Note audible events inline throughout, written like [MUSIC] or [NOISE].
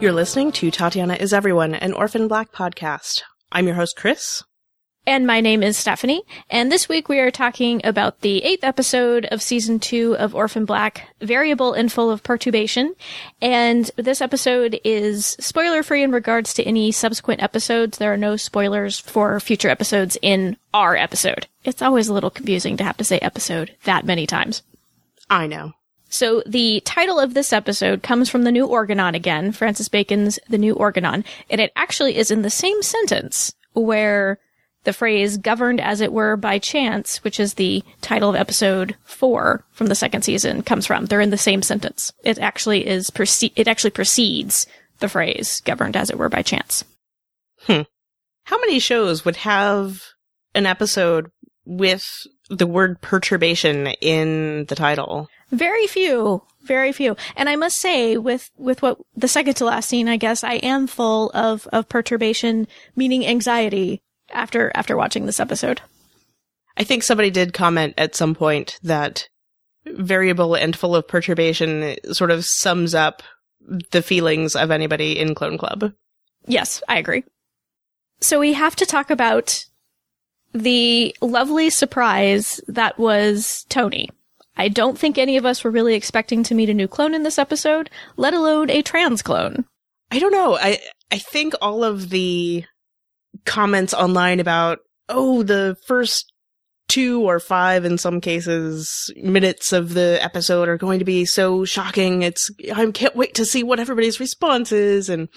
You're listening to Tatiana is Everyone, an Orphan Black podcast. I'm your host, Chris. And my name is Stephanie. And this week we are talking about the eighth episode of season two of Orphan Black, Variable and Full of Perturbation. And this episode is spoiler free in regards to any subsequent episodes. There are no spoilers for future episodes in our episode. It's always a little confusing to have to say episode that many times. I know. So the title of this episode comes from the New Organon again, Francis Bacon's The New Organon, and it actually is in the same sentence where the phrase governed as it were by chance, which is the title of episode four from the second season, comes from. They're in the same sentence. It actually is, it actually precedes the phrase governed as it were by chance. Hmm. How many shows would have an episode with the word perturbation in the title? Very few, very few. And I must say, with, with what the second to last scene, I guess I am full of, of perturbation, meaning anxiety after, after watching this episode. I think somebody did comment at some point that variable and full of perturbation sort of sums up the feelings of anybody in Clone Club. Yes, I agree. So we have to talk about the lovely surprise that was Tony. I don't think any of us were really expecting to meet a new clone in this episode, let alone a trans clone. I don't know. I I think all of the comments online about oh the first two or five in some cases minutes of the episode are going to be so shocking. It's I can't wait to see what everybody's response is and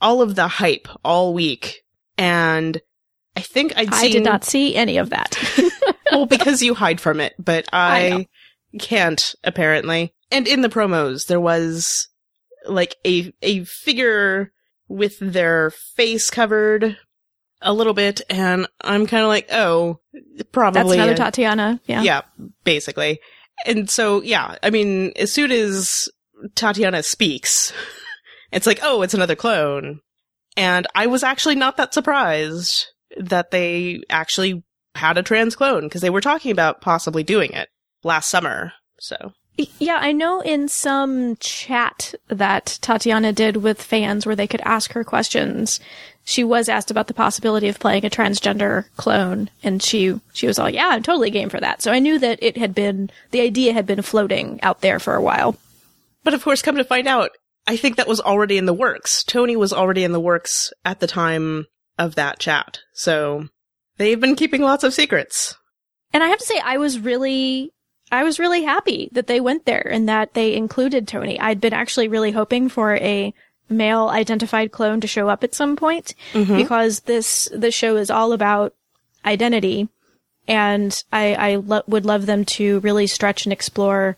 all of the hype all week. And I think I'd I seen did not see any of that. [LAUGHS] well [LAUGHS] because you hide from it, but I. I can't apparently. And in the promos there was like a a figure with their face covered a little bit and I'm kind of like, "Oh, probably That's another a- Tatiana. Yeah. yeah, basically. And so, yeah, I mean, as soon as Tatiana speaks, [LAUGHS] it's like, oh, it's another clone. And I was actually not that surprised that they actually had a trans clone because they were talking about possibly doing it last summer. So, Yeah, I know in some chat that Tatiana did with fans where they could ask her questions, she was asked about the possibility of playing a transgender clone, and she she was all, "Yeah, I'm totally game for that." So I knew that it had been the idea had been floating out there for a while. but of course, come to find out, I think that was already in the works. Tony was already in the works at the time of that chat. So they've been keeping lots of secrets. And I have to say, I was really, I was really happy that they went there and that they included Tony. I'd been actually really hoping for a male identified clone to show up at some point mm-hmm. because this, the show is all about identity. And I, I lo- would love them to really stretch and explore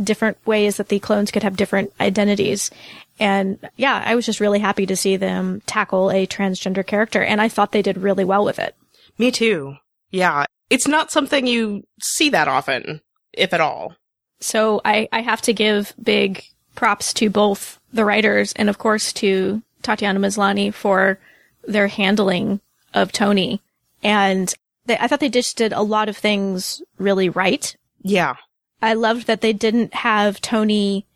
different ways that the clones could have different identities. And yeah, I was just really happy to see them tackle a transgender character. And I thought they did really well with it. Me too. Yeah. It's not something you see that often, if at all. So I, I have to give big props to both the writers and of course to Tatiana Maslany for their handling of Tony. And they, I thought they just did a lot of things really right. Yeah. I loved that they didn't have Tony,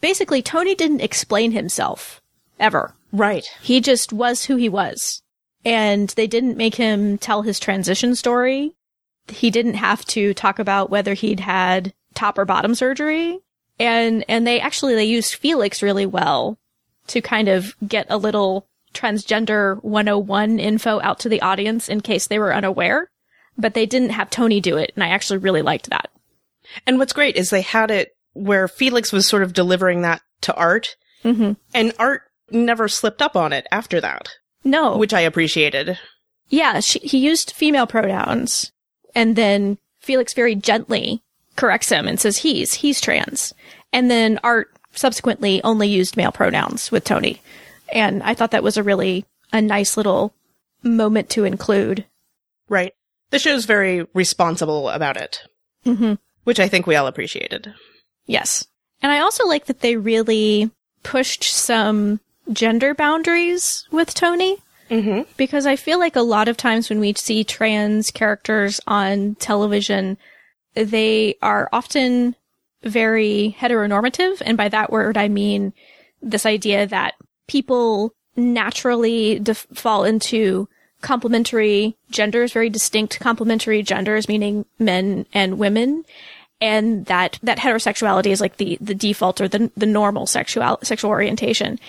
basically Tony didn't explain himself ever. Right. He just was who he was. And they didn't make him tell his transition story. He didn't have to talk about whether he'd had top or bottom surgery. And, and they actually, they used Felix really well to kind of get a little transgender 101 info out to the audience in case they were unaware. But they didn't have Tony do it. And I actually really liked that. And what's great is they had it where Felix was sort of delivering that to Art, Mm-hmm. and Art never slipped up on it after that, No. which I appreciated. Yeah, she, he used female pronouns, and then Felix very gently corrects him and says he's he's trans, and then Art subsequently only used male pronouns with Tony, and I thought that was a really a nice little moment to include. Right. The show's very responsible about it, Mm-hmm. which I think we all appreciated. Yes, and I also like that they really pushed some gender boundaries with Tony. Mm-hmm. because I feel like a lot of times when we see trans characters on television, they are often very heteronormative. And by that word, I mean this idea that people naturally def- fall into complementary genders, very distinct complementary genders, meaning men and women. And that, that heterosexuality is like the, the default or the, the normal sexual, sexual orientation.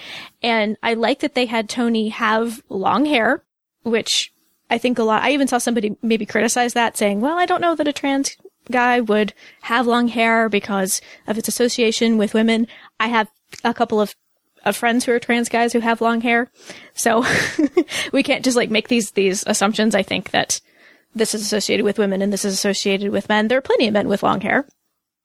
And I like that they had Tony have long hair, which I think a lot, I even saw somebody maybe criticize that saying, well, I don't know that a trans guy would have long hair because of its association with women. I have a couple of of friends who are trans guys who have long hair. So [LAUGHS] we can't just like make these, these assumptions. I think that this is associated with women and this is associated with men. There are plenty of men with long hair.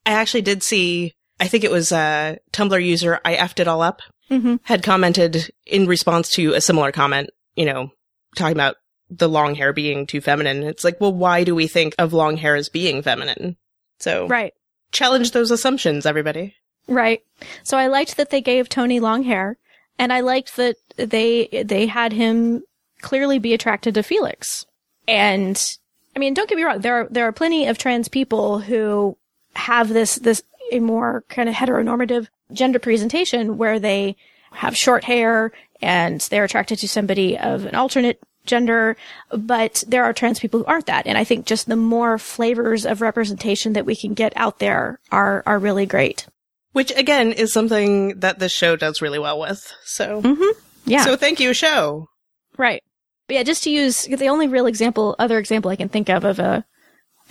I actually did see, I think it was a Tumblr user, I effed it all up, mm-hmm. had commented in response to a similar comment, you know, talking about the long hair being too feminine. It's like, well, why do we think of long hair as being feminine? So, right. Challenge those assumptions, everybody. Right. So I liked that they gave Tony long hair, and I liked that they they had him clearly be attracted to Felix. And I mean, don't get me wrong, there are there are plenty of trans people who have this this a more kind of heteronormative gender presentation where they have short hair and they're attracted to somebody of an alternate gender, but there are trans people who aren't that. And I think just the more flavors of representation that we can get out there are are really great. Which again is something that this show does really well with. So, mm-hmm. yeah. So thank you, show. Right. But yeah, just to use the only real example, other example I can think of of a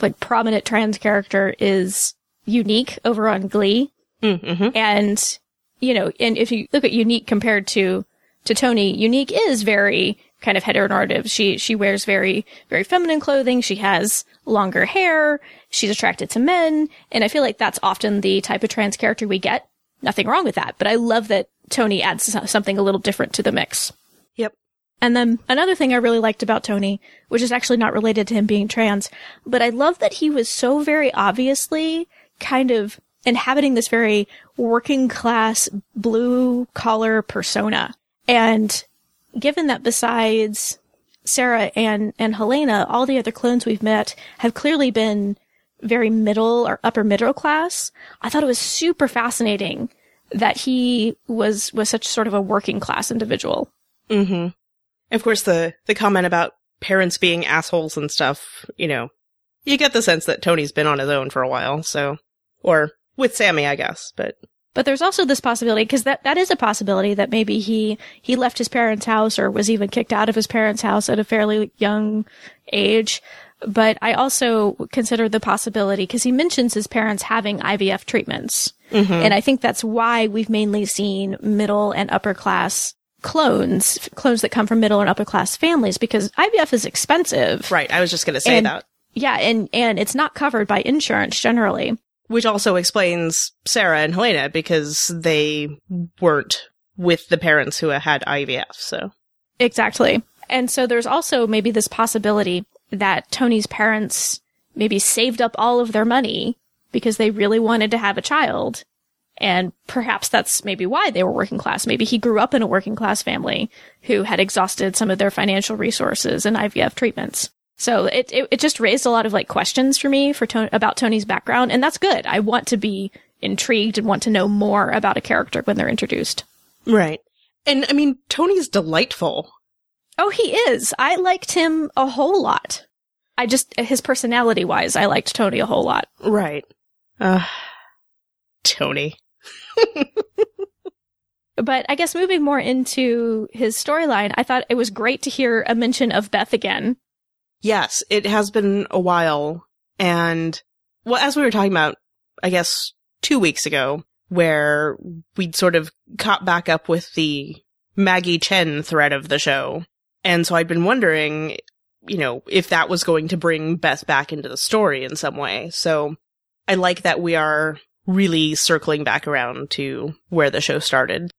like prominent trans character is Unique over on Glee. Mm-hmm. And, you know, and if you look at Unique compared to, to Tony, Unique is very kind of heteronormative. She, she wears very, very feminine clothing. She has longer hair. She's attracted to men. And I feel like that's often the type of trans character we get. Nothing wrong with that. But I love that Tony adds something a little different to the mix. And then another thing I really liked about Tony, which is actually not related to him being trans, but I love that he was so very obviously kind of inhabiting this very working class blue collar persona. And given that besides Sarah and, and Helena, all the other clones we've met have clearly been very middle or upper middle class. I thought it was super fascinating that he was, was such sort of a working class individual. Mm-hmm. Of course, the, the comment about parents being assholes and stuff, you know, you get the sense that Tony's been on his own for a while, so, or with Sammy, I guess, but but there's also this possibility, because that, that is a possibility that maybe he, he left his parents' house or was even kicked out of his parents' house at a fairly young age. But I also consider the possibility, because he mentions his parents having IVF treatments. Mm-hmm. And I think that's why we've mainly seen middle and upper class clones, clones that come from middle and upper class families, because IVF is expensive. Right. I was just going to say and, that. Yeah. And, and it's not covered by insurance generally. Which also explains Sarah and Helena because they weren't with the parents who had IVF, so. Exactly. And so there's also maybe this possibility that Tony's parents maybe saved up all of their money because they really wanted to have a child. And perhaps that's maybe why they were working class. Maybe he grew up in a working class family who had exhausted some of their financial resources and IVF treatments. So it, it, it just raised a lot of like questions for me for to- about Tony's background, and that's good. I want to be intrigued and want to know more about a character when they're introduced. Right. And I mean, Tony's delightful. Oh, he is. I liked him a whole lot. I just his personality wise, I liked Tony a whole lot. Right. Uh Tony. But I guess moving more into his storyline, I thought it was great to hear a mention of Beth again. Yes, it has been a while. And, well, as we were talking about, I guess, two weeks ago, where we'd sort of caught back up with the Maggie Chen thread of the show. And so I'd been wondering, you know, if that was going to bring Beth back into the story in some way. So I like that we are really circling back around to where the show started.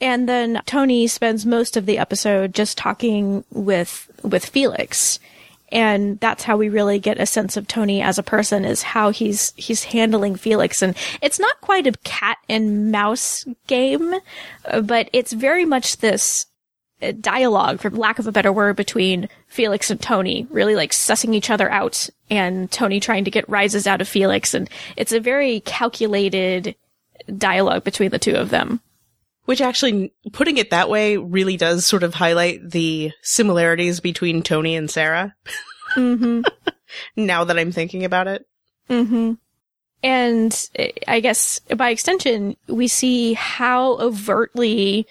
And then Tony spends most of the episode just talking with, with Felix and that's how we really get a sense of Tony as a person is how he's he's handling Felix and it's not quite a cat and mouse game but it's very much this dialogue for lack of a better word between Felix and Tony really like sussing each other out and Tony trying to get rises out of Felix and it's a very calculated dialogue between the two of them Which actually, putting it that way really does sort of highlight the similarities between Tony and Sarah. Mm-hmm. [LAUGHS] now that I'm thinking about it. Mm-hmm. And uh, I guess by extension, we see how overtly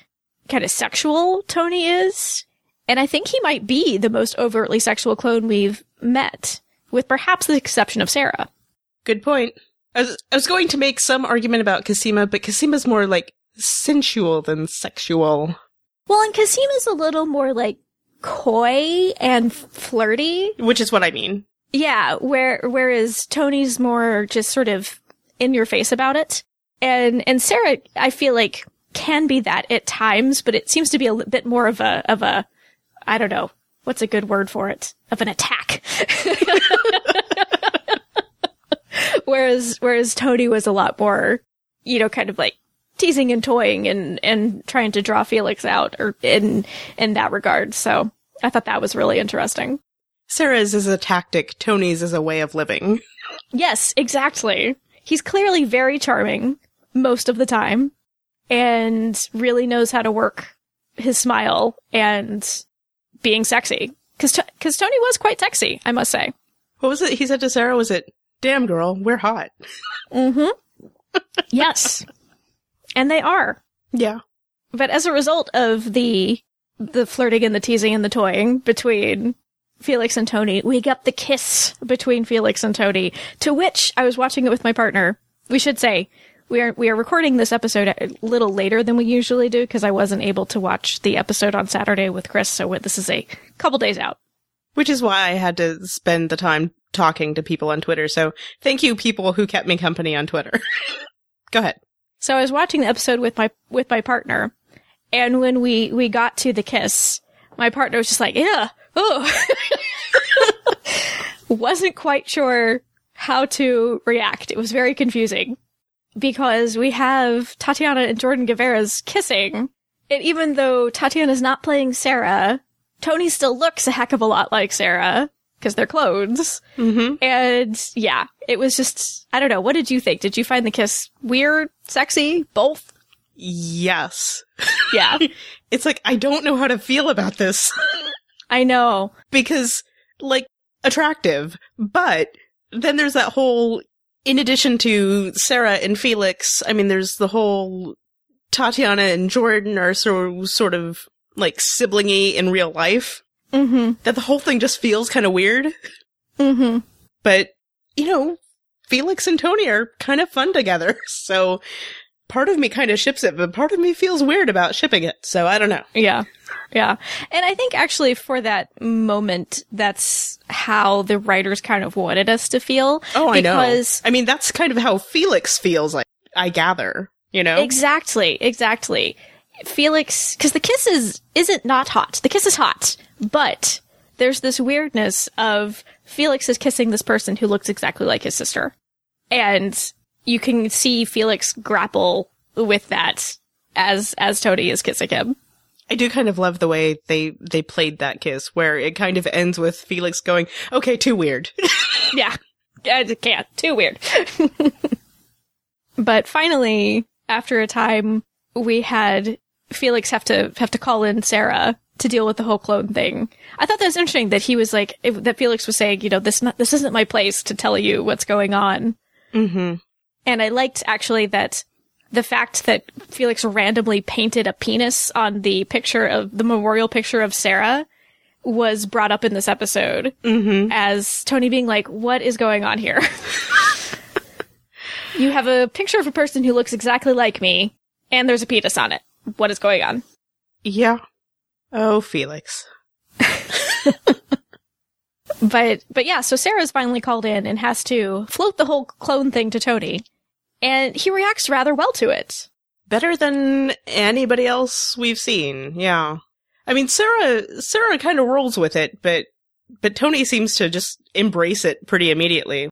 kind of sexual Tony is. And I think he might be the most overtly sexual clone we've met, with perhaps the exception of Sarah. Good point. I was, I was going to make some argument about Cosima, but Cosima's more like sensual than sexual. Well, and Cosima's a little more like coy and flirty. Which is what I mean. Yeah, where whereas Tony's more just sort of in your face about it. And and Sarah I feel like can be that at times, but it seems to be a bit more of a of a I don't know. What's a good word for it? Of an attack. [LAUGHS] whereas whereas Tony was a lot more, you know, kind of like teasing and toying and and trying to draw Felix out or in in that regard. So I thought that was really interesting. Sarah's is a tactic, Tony's is a way of living. Yes, exactly. He's clearly very charming most of the time and really knows how to work his smile and being sexy. Cause, T- cause Tony was quite sexy, I must say. What was it he said to Sarah? Was it, damn girl, we're hot? Mm-hmm. [LAUGHS] yes. And they are. Yeah. But as a result of the, the flirting and the teasing and the toying between Felix and Tony, we got the kiss between Felix and Tony, to which I was watching it with my partner. We should say, we are, we are recording this episode a little later than we usually do because I wasn't able to watch the episode on Saturday with Chris, so this is a couple days out. Which is why I had to spend the time talking to people on Twitter. So thank you people who kept me company on Twitter. [LAUGHS] Go ahead. So I was watching the episode with my, with my partner, and when we, we got to the kiss, my partner was just like, yeah, oh. [LAUGHS] Wasn't quite sure how to react. It was very confusing because we have Tatiana and Jordan Gavaris kissing. And even though Tatiana's not playing Sarah, Tony still looks a heck of a lot like Sarah because they're clones. Mm-hmm. And yeah, it was just, I don't know. What did you think? Did you find the kiss weird, sexy, both? Yes. [LAUGHS] Yeah, It's like, I don't know how to feel about this [LAUGHS] I know. because, like, attractive, but then there's that whole, in addition to Sarah and Felix, I mean, there's the whole Tatiana and Jordan are so, sort of like siblingy in real life Mm-hmm. that the whole thing just feels kind of weird. Mm-hmm. But, you know, Felix and Tony are kind of fun together. [LAUGHS] So part of me kind of ships it, but part of me feels weird about shipping it. So I don't know. Yeah. Yeah. And I think actually for that moment, that's how the writers kind of wanted us to feel. Oh, I know. Because I mean, that's kind of how Felix feels like, I gather, you know? Exactly, exactly. Felix, because the kiss is isn't not hot. The kiss is hot, but there's this weirdness of Felix is kissing this person who looks exactly like his sister, and you can see Felix grapple with that as as Tony is kissing him. I do kind of love the way they, they played that kiss where it kind of ends with Felix going, okay, too weird. [LAUGHS] yeah, I can't. Too weird. [LAUGHS] but finally, after a time, we had Felix have to have to call in Sarah to deal with the whole clone thing. I thought that was interesting that he was like if, that Felix was saying, you know, this not, this isn't my place to tell you what's going on. mm-hmm. And I liked actually that the fact that Felix randomly painted a penis on the picture of the memorial picture of Sarah was brought up in this episode Mm-hmm. as Tony being like, what is going on here? [LAUGHS] you have a picture of a person who looks exactly like me and there's a penis on it. What is going on? Yeah. Oh, Felix. [LAUGHS] But, but yeah, so Sarah's finally called in and has to float the whole clone thing to Tony. And he reacts rather well to it. Better than anybody else we've seen. Yeah. I mean, Sarah, Sarah kind of rolls with it, but, but Tony seems to just embrace it pretty immediately.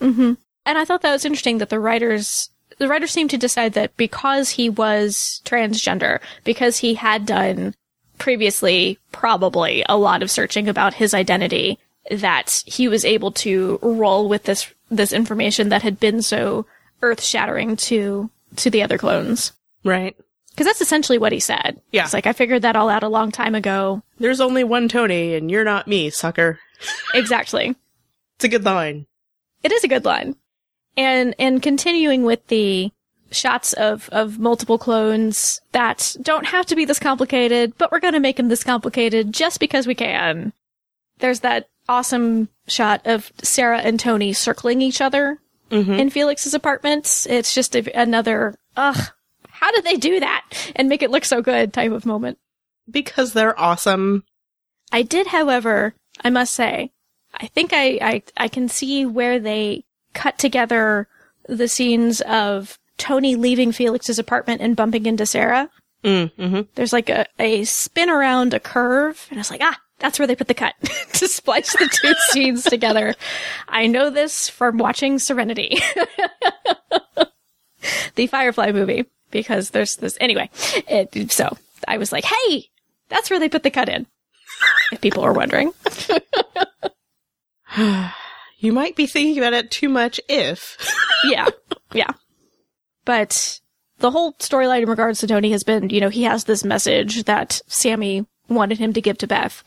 Mm-hmm. And I thought that was interesting that the writers, the writers seemed to decide that because he was transgender, because he had done previously probably a lot of searching about his identity, that he was able to roll with this, this information that had been so earth shattering to, to the other clones. Right. Because that's essentially what he said. Yeah. It's like, I figured that all out a long time ago. There's only one Tony, and you're not me, sucker. exactly. [LAUGHS] It's a good line. It is a good line. And, and continuing with the shots of, of multiple clones that don't have to be this complicated, but we're going to make them this complicated just because we can. There's that awesome shot of Sarah and Tony circling each other Mm-hmm. in Felix's apartments. It's just a, another, ugh, how did they do that and make it look so good type of moment. Because they're awesome. I did, however, I must say, I think I, I, I can see where they cut together the scenes of Tony leaving Felix's apartment and bumping into Sarah. Mm-hmm. There's like a, a spin around a curve, and I was like, ah, that's where they put the cut [LAUGHS] to splice the two [LAUGHS] scenes together. I know this from watching Serenity, [LAUGHS] the Firefly movie, because there's this anyway. It, so I was like, hey, that's where they put the cut in. If people are wondering, [SIGHS] You might be thinking about it too much if. yeah, yeah. But the whole storyline in regards to Tony has been, you know, he has this message that Sammy wanted him to give to Beth.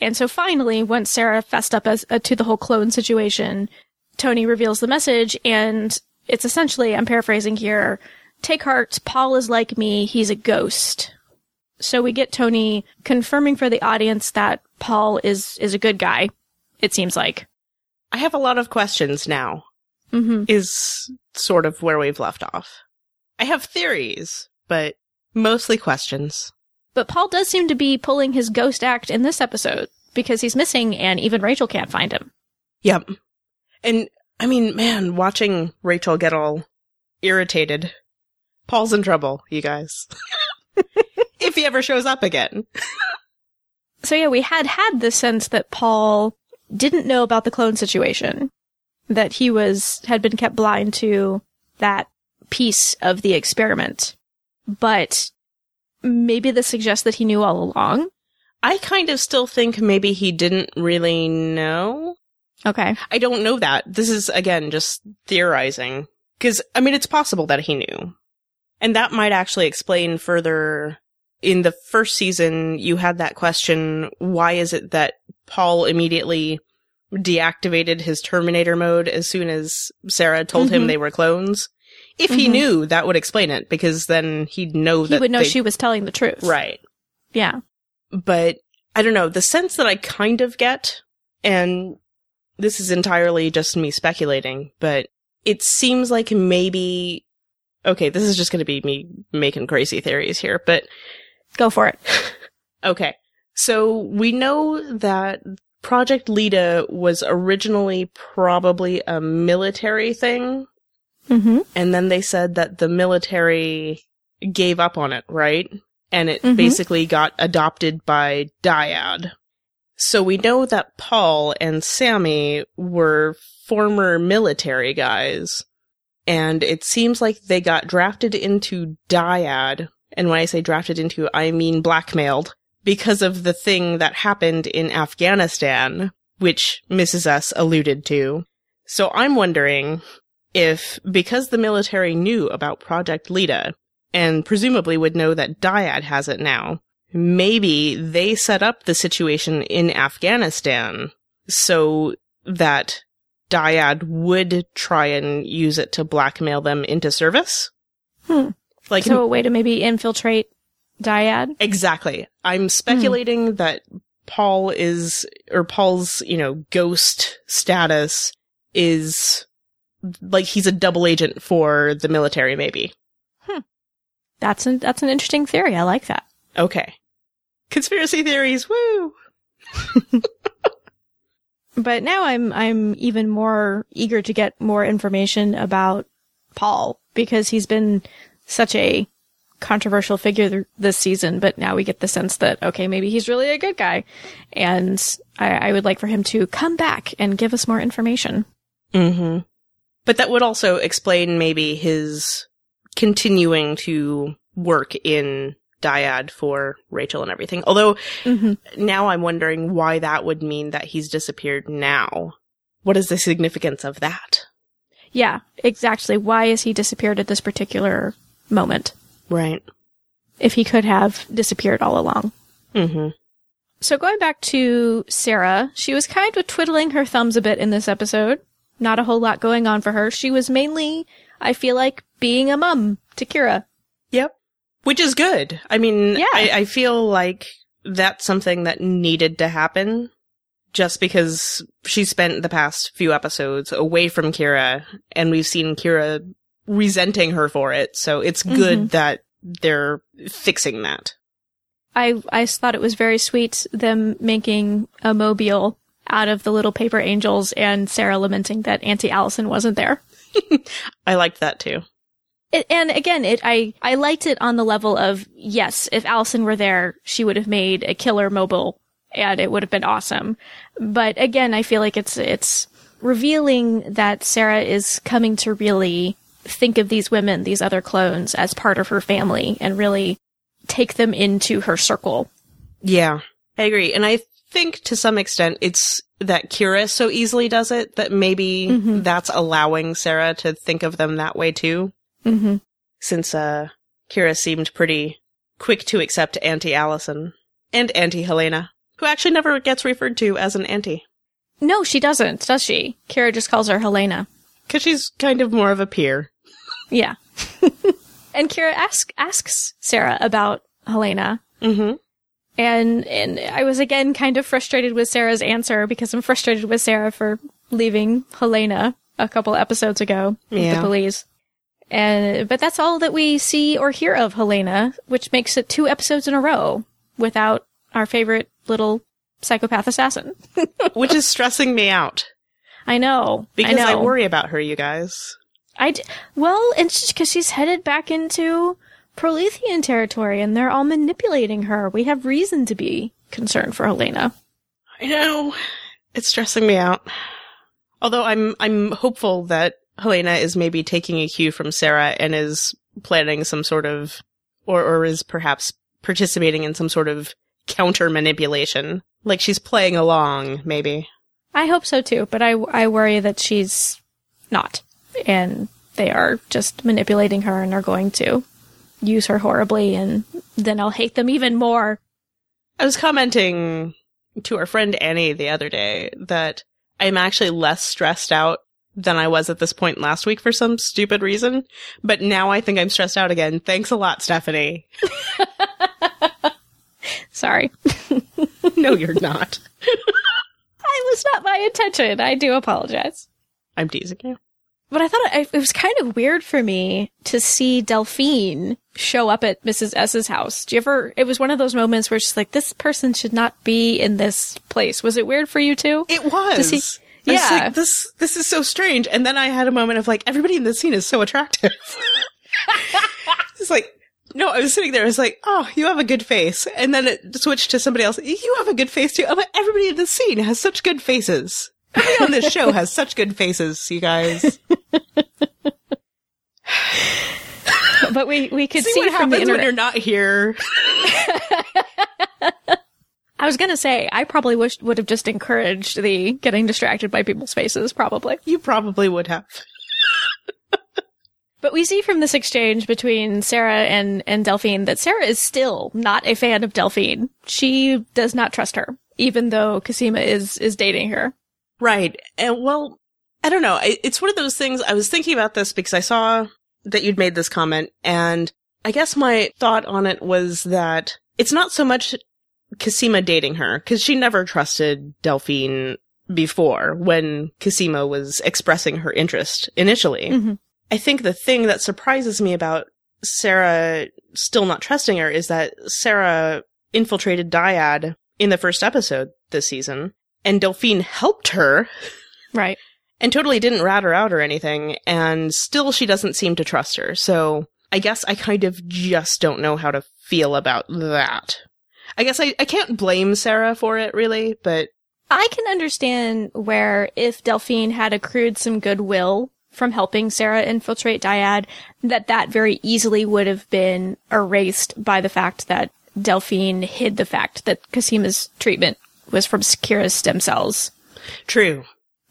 And so finally, once Sarah fessed up as uh, to the whole clone situation, Tony reveals the message and it's essentially, I'm paraphrasing here, take heart, Paul is like me, he's a ghost. So we get Tony confirming for the audience that Paul is, is a good guy, it seems like. I have a lot of questions now, hmm is sort of where we've left off. I have theories, but mostly questions. But Paul does seem to be pulling his ghost act in this episode because he's missing and even Rachel can't find him. Yep. And, I mean, man, watching Rachel get all irritated. Paul's in trouble, you guys. [LAUGHS] if he ever shows up again. So yeah, we had had the sense that Paul didn't know about the clone situation, that he was, had been kept blind to that piece of the experiment. But maybe this suggests that he knew all along. I kind of still think maybe he didn't really know. Okay. I don't know that. This is, again, just theorizing. Because, I mean, it's possible that he knew. And that might actually explain further. In the first season, you had that question why is it that Paul immediately deactivated his Terminator mode as soon as Sarah told him Mhm. they were clones? If he Mhm. knew, that would explain it, because then he'd know He that. He would know they- she was telling the truth. Right Yeah. but I don't know, the sense that I kind of get, and this is entirely just me speculating, but it seems like maybe, okay, this is just going to be me making crazy theories here, but Go for it. [LAUGHS] okay. So we know that Project Leda was originally probably a military thing, Mm-hmm. and then they said that the military gave up on it, right? And it Mhm. basically got adopted by Dyad. So we know that Paul and Sammy were former military guys. And it seems like they got drafted into Dyad. And when I say drafted into, I mean blackmailed because of the thing that happened in Afghanistan, which Mrs. S alluded to. So I'm wondering if, because the military knew about Project Leda, and presumably would know that Dyad has it now, maybe they set up the situation in Afghanistan so that Dyad would try and use it to blackmail them into service? Hmm. Like, So a way to maybe infiltrate Dyad. Exactly. I'm speculating that Paul is, or Paul's, you know, ghost status is like he's a double agent for the military, maybe. That's an that's an interesting theory. I like that. Okay. Conspiracy theories, woo! [LAUGHS] But now I'm I'm even more eager to get more information about Paul because he's been such a controversial figure th- this season. But now we get the sense that okay, maybe he's really a good guy, and I, I would like for him to come back and give us more information. Mm-hmm. But that would also explain maybe his continuing to work in Dyad for Rachel and everything. Although Mm-hmm. now I'm wondering why that would mean that he's disappeared now. What is the significance of that? Yeah, exactly. Why is he disappeared at this particular moment? Right. if he could have disappeared all along. Mm-hmm. So going back to Sarah, she was kind of twiddling her thumbs a bit in this episode. Not a whole lot going on for her. She was mainly, I feel like, being a mum to Kira. Yep. Which is good. I mean, Yeah. I, I feel like that's something that needed to happen just because she spent the past few episodes away from Kira and we've seen Kira resenting her for it. So it's mm-hmm. good that they're fixing that. I I thought it was very sweet them making a mobile out of the little paper angels and Sarah lamenting that Auntie Alison wasn't there. [LAUGHS] I liked that too. It, and again, it I I liked it on the level of yes, if Alison were there, she would have made a killer mobile, and it would have been awesome. But again, I feel like it's it's revealing that Sarah is coming to really think of these women, these other clones, as part of her family, and really take them into her circle. Yeah, I agree. And I think to some extent it's that Kira so easily does it that maybe Mhm. that's allowing Sarah to think of them that way too. Mm-hmm. Since, uh, Kira seemed pretty quick to accept Auntie Alison and Auntie Helena, who actually never gets referred to as an auntie. No, she doesn't, does she? Kira just calls her Helena. Cause she's kind of more of a peer. Yeah. [LAUGHS] and Kira asks asks Sarah about Helena, Mm-hmm. And and I was again kind of frustrated with Sarah's answer because I'm frustrated with Sarah for leaving Helena a couple episodes ago with Yeah. the police. And but that's all that we see or hear of Helena, which makes it two episodes in a row without our favorite little psychopath assassin. [LAUGHS] Which is stressing me out. I know Because I, I, worry about her, you guys. I d- well, and because she's headed back into Prolethean territory, and they're all manipulating her. We have reason to be concerned for Helena. I know. It's stressing me out. Although I'm I'm hopeful that Helena is maybe taking a cue from Sarah and is planning some sort of or or is perhaps participating in some sort of counter manipulation. Like she's playing along, maybe. I hope so too, but I I worry that she's not, and they are just manipulating her and are going to use her horribly, and then I'll hate them even more. I was commenting to our friend Annie the other day that I'm actually less stressed out than I was at this point last week for some stupid reason. But now I think I'm stressed out again. Thanks a lot, Stephanie. [LAUGHS] Sorry, [LAUGHS] no, you're not. [LAUGHS] it was not my intention. I do apologize. I'm teasing you. But I thought it, it was kind of weird for me to see Delphine show up at Mrs. S's house. Do you ever? It was one of those moments where she's like this person should not be in this place. Was it weird for you too? It was. I was Yeah. like, this this is so strange. And then I had a moment of like, everybody in this scene is so attractive. [LAUGHS] it's like, no, I was sitting there. I was like, oh, you have a good face. And then it switched to somebody else. You have a good face too. I'm like, everybody in this scene has such good faces. Everybody on this [LAUGHS] show has such good faces, you guys. [LAUGHS] But we we could See, see, what from the happens when internet. you're not here. [LAUGHS] I was gonna say I probably wish would have just encouraged the getting distracted by people's faces, probably. You probably would have. But we see from this exchange between Sarah and, and Delphine that Sarah is still not a fan of Delphine. She does not trust her, even though Cosima is, is dating her. Right. And well, I don't know. I, it's one of those things. I was thinking about this because I saw that you'd made this comment and I guess my thought on it was that it's not so much Cosima dating her because she never trusted Delphine before when Cosima was expressing her interest initially. Mhm. I think the thing that surprises me about Sarah still not trusting her is that Sarah infiltrated Dyad in the first episode this season and Delphine helped her Right. And totally didn't rat her out or anything, and still she doesn't seem to trust her. So I guess I kind of just don't know how to feel about that. I guess I, I can't blame Sarah for it really, but I can understand where if Delphine had accrued some goodwill from helping Sarah infiltrate Dyad, that that very easily would have been erased by the fact that Delphine hid the fact that Cosima's treatment was from Kira's stem cells true.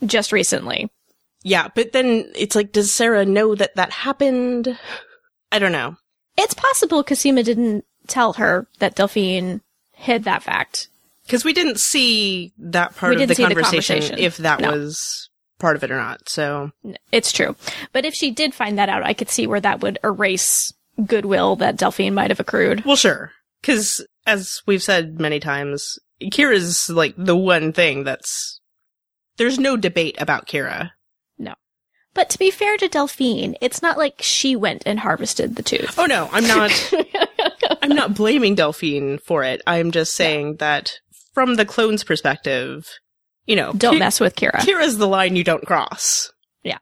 Just recently. Yeah, but then it's like, does Sarah know that that happened? I don't know. It's possible Cosima didn't tell her that Delphine hid that fact. Because we didn't see that part We of the see the conversation, conversation. if that No. was part of it or not. So It's true. But if she did find that out, I could see where that would erase goodwill that Delphine might have accrued. Well, sure. Because, as we've said many times, Kira's like the one thing that's. There's no debate about Kira. No. But to be fair to Delphine, it's not like she went and harvested the tooth. Oh no, I'm not. [LAUGHS] I'm not blaming Delphine for it. I'm just saying that from the clone's perspective, you know, Don't Ki- mess with Kira. Kira's the line you don't cross. Yeah.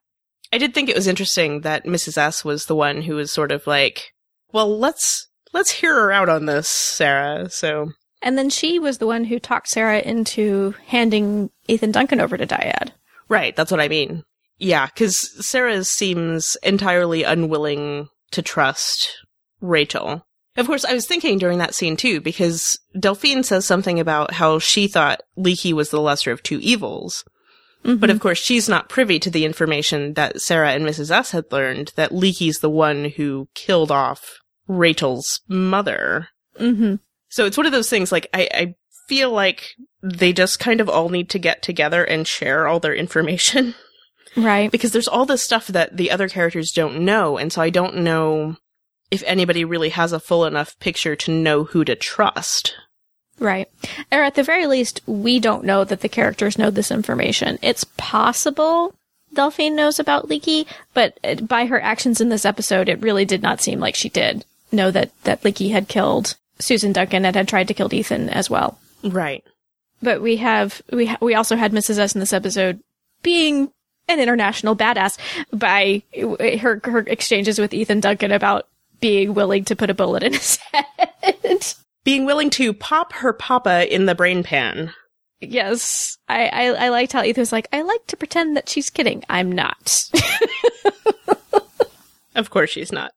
I did think it was interesting that Mrs. S was the one who was sort of like, well, let's let's hear her out on this, Sarah. So And then she was the one who talked Sarah into handing Ethan Duncan over to Dyad. Right, that's what I mean. Yeah, because Sarah seems entirely unwilling to trust Rachel. Of course, I was thinking during that scene too, because Delphine says something about how she thought Leekie was the lesser of two evils. But of course, she's not privy to the information that Sarah and Mrs. S had learned that Leekie's the one who killed off Rachel's mother. Mm-hmm. So it's one of those things like I, I feel like they just kind of all need to get together and share all their information [LAUGHS] Right. because there's all this stuff that the other characters don't know and so I don't know if anybody really has a full enough picture to know who to trust. Right. Or at the very least, we don't know that the characters know this information. It's possible Delphine knows about Leekie, but uh, by her actions in this episode, it really did not seem like she did know that, that Leekie had killed Susan Duncan and had tried to kill Ethan as well. Right. But we have, we, ha- we also had Mrs. S in this episode being an international badass by her, her exchanges with Ethan Duncan about being willing to put a bullet in his [LAUGHS] head. Being willing to pop her papa in the brain pan. Yes, I, I I liked how Ethan was like, I like to pretend that she's kidding. I'm not. [LAUGHS] Of course she's not.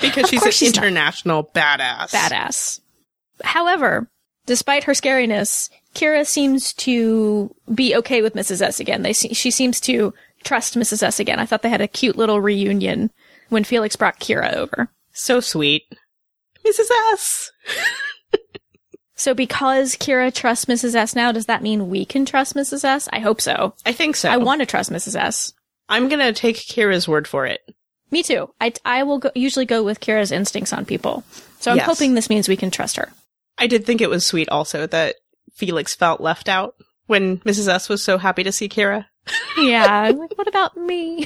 Because she's an she's not. international badass. Badass. However, despite her scariness, Kira seems to be okay with Mrs. S again. They se- she seems to trust Mrs. S again. I thought they had a cute little reunion when Felix brought Kira over. So sweet. Mrs. S. So because Kira trusts Mrs. S now, does that mean we can trust Mrs. S? I hope so. I think so. I want to trust Mrs. S. I'm gonna take Kira's word for it. Me too. I, I will go, usually go with Kira's instincts on people. So I'm Yes. hoping this means we can trust her. I did think it was sweet also that Felix felt left out when Mrs. S was so happy to see Kira. [LAUGHS] Yeah. like, what about me?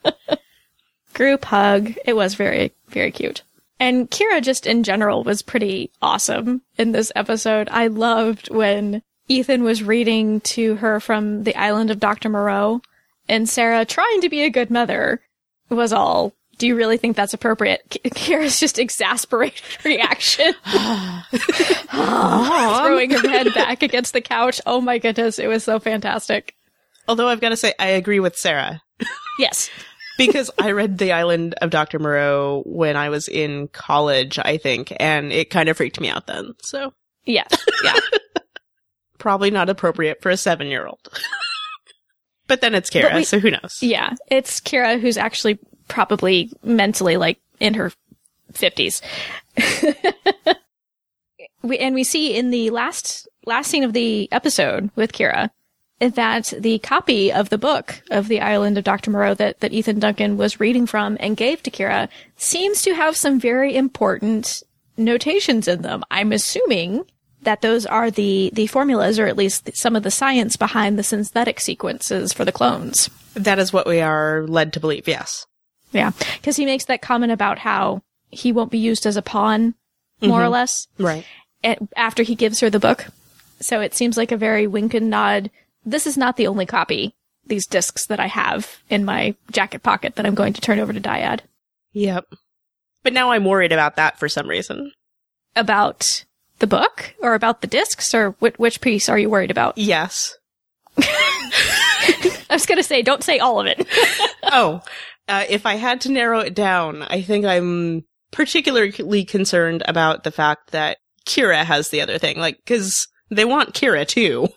[LAUGHS] Group hug. It was very, very cute. And Kira just in general was pretty awesome in this episode. I loved when Ethan was reading to her from the island of Dr. Moreau and Sarah trying to be a good mother was all, do you really think that's appropriate? K- Kira's just exasperated [LAUGHS] reaction. [SIGHS] [LAUGHS] throwing her head back against the couch. Oh my goodness, it was so fantastic. Although I've got to say, I agree with Sarah Yes. [LAUGHS] because I read The Island of Dr. Moreau when I was in college, I think, and it kind of freaked me out then. So Yeah. Yeah. probably not appropriate for a seven year old. but then it's Kira, we- so who knows? Yeah. It's Kira who's actually probably mentally like in her 50s. [LAUGHS] we, and we see in the last, last scene of the episode with Kira that the copy of the book of the island of Dr. Moreau that, that Ethan Duncan was reading from and gave to Kira seems to have some very important notations in them. I'm assuming that those are the, the formulas or at least some of the science behind the synthetic sequences for the clones. That is what we are led to believe, yes. Yeah. Because he makes that comment about how he won't be used as a pawn, more or mm-hmm. less, Right. after he gives her the book. So it seems like a very wink and nod. This is not the only copy, these discs that I have in my jacket pocket that I'm going to turn over to Dyad. Yep. But now I'm worried about that for some reason. About the book or about the discs or which, which piece are you worried about? [LAUGHS] Yes. I was going to say, don't say all of it. oh, uh, if I had to narrow it down, I think I'm particularly concerned about the fact that Kira has the other thing, like, cause they want Kira too.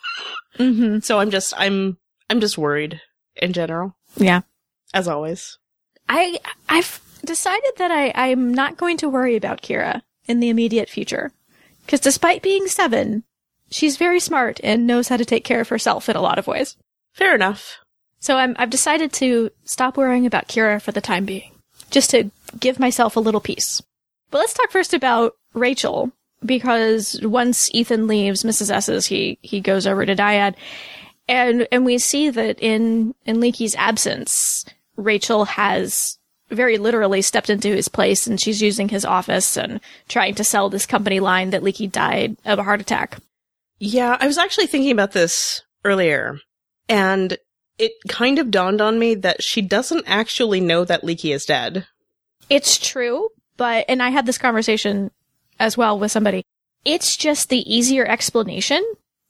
mm-hmm. So I'm just, I'm, I'm just worried in general, Yeah. as always. I, I've decided that I, I'm not going to worry about Kira in the immediate future. Because despite being seven, she's very smart and knows how to take care of herself in a lot of ways. Fair enough. So I'm, I've decided to stop worrying about Kira for the time being, just to give myself a little peace. But let's talk first about Rachel, because once Ethan leaves Mrs. S's, he, he goes over to Dyad, and, and we see that in, in Leekie's absence, Rachel has very literally stepped into his place and she's using his office and trying to sell this company line that Leekie died of a heart attack. Yeah, I was actually thinking about this earlier, and it kind of dawned on me that she doesn't actually know that Leekie is dead. It's true, but, and I had this conversation as well with somebody. It's just the easier explanation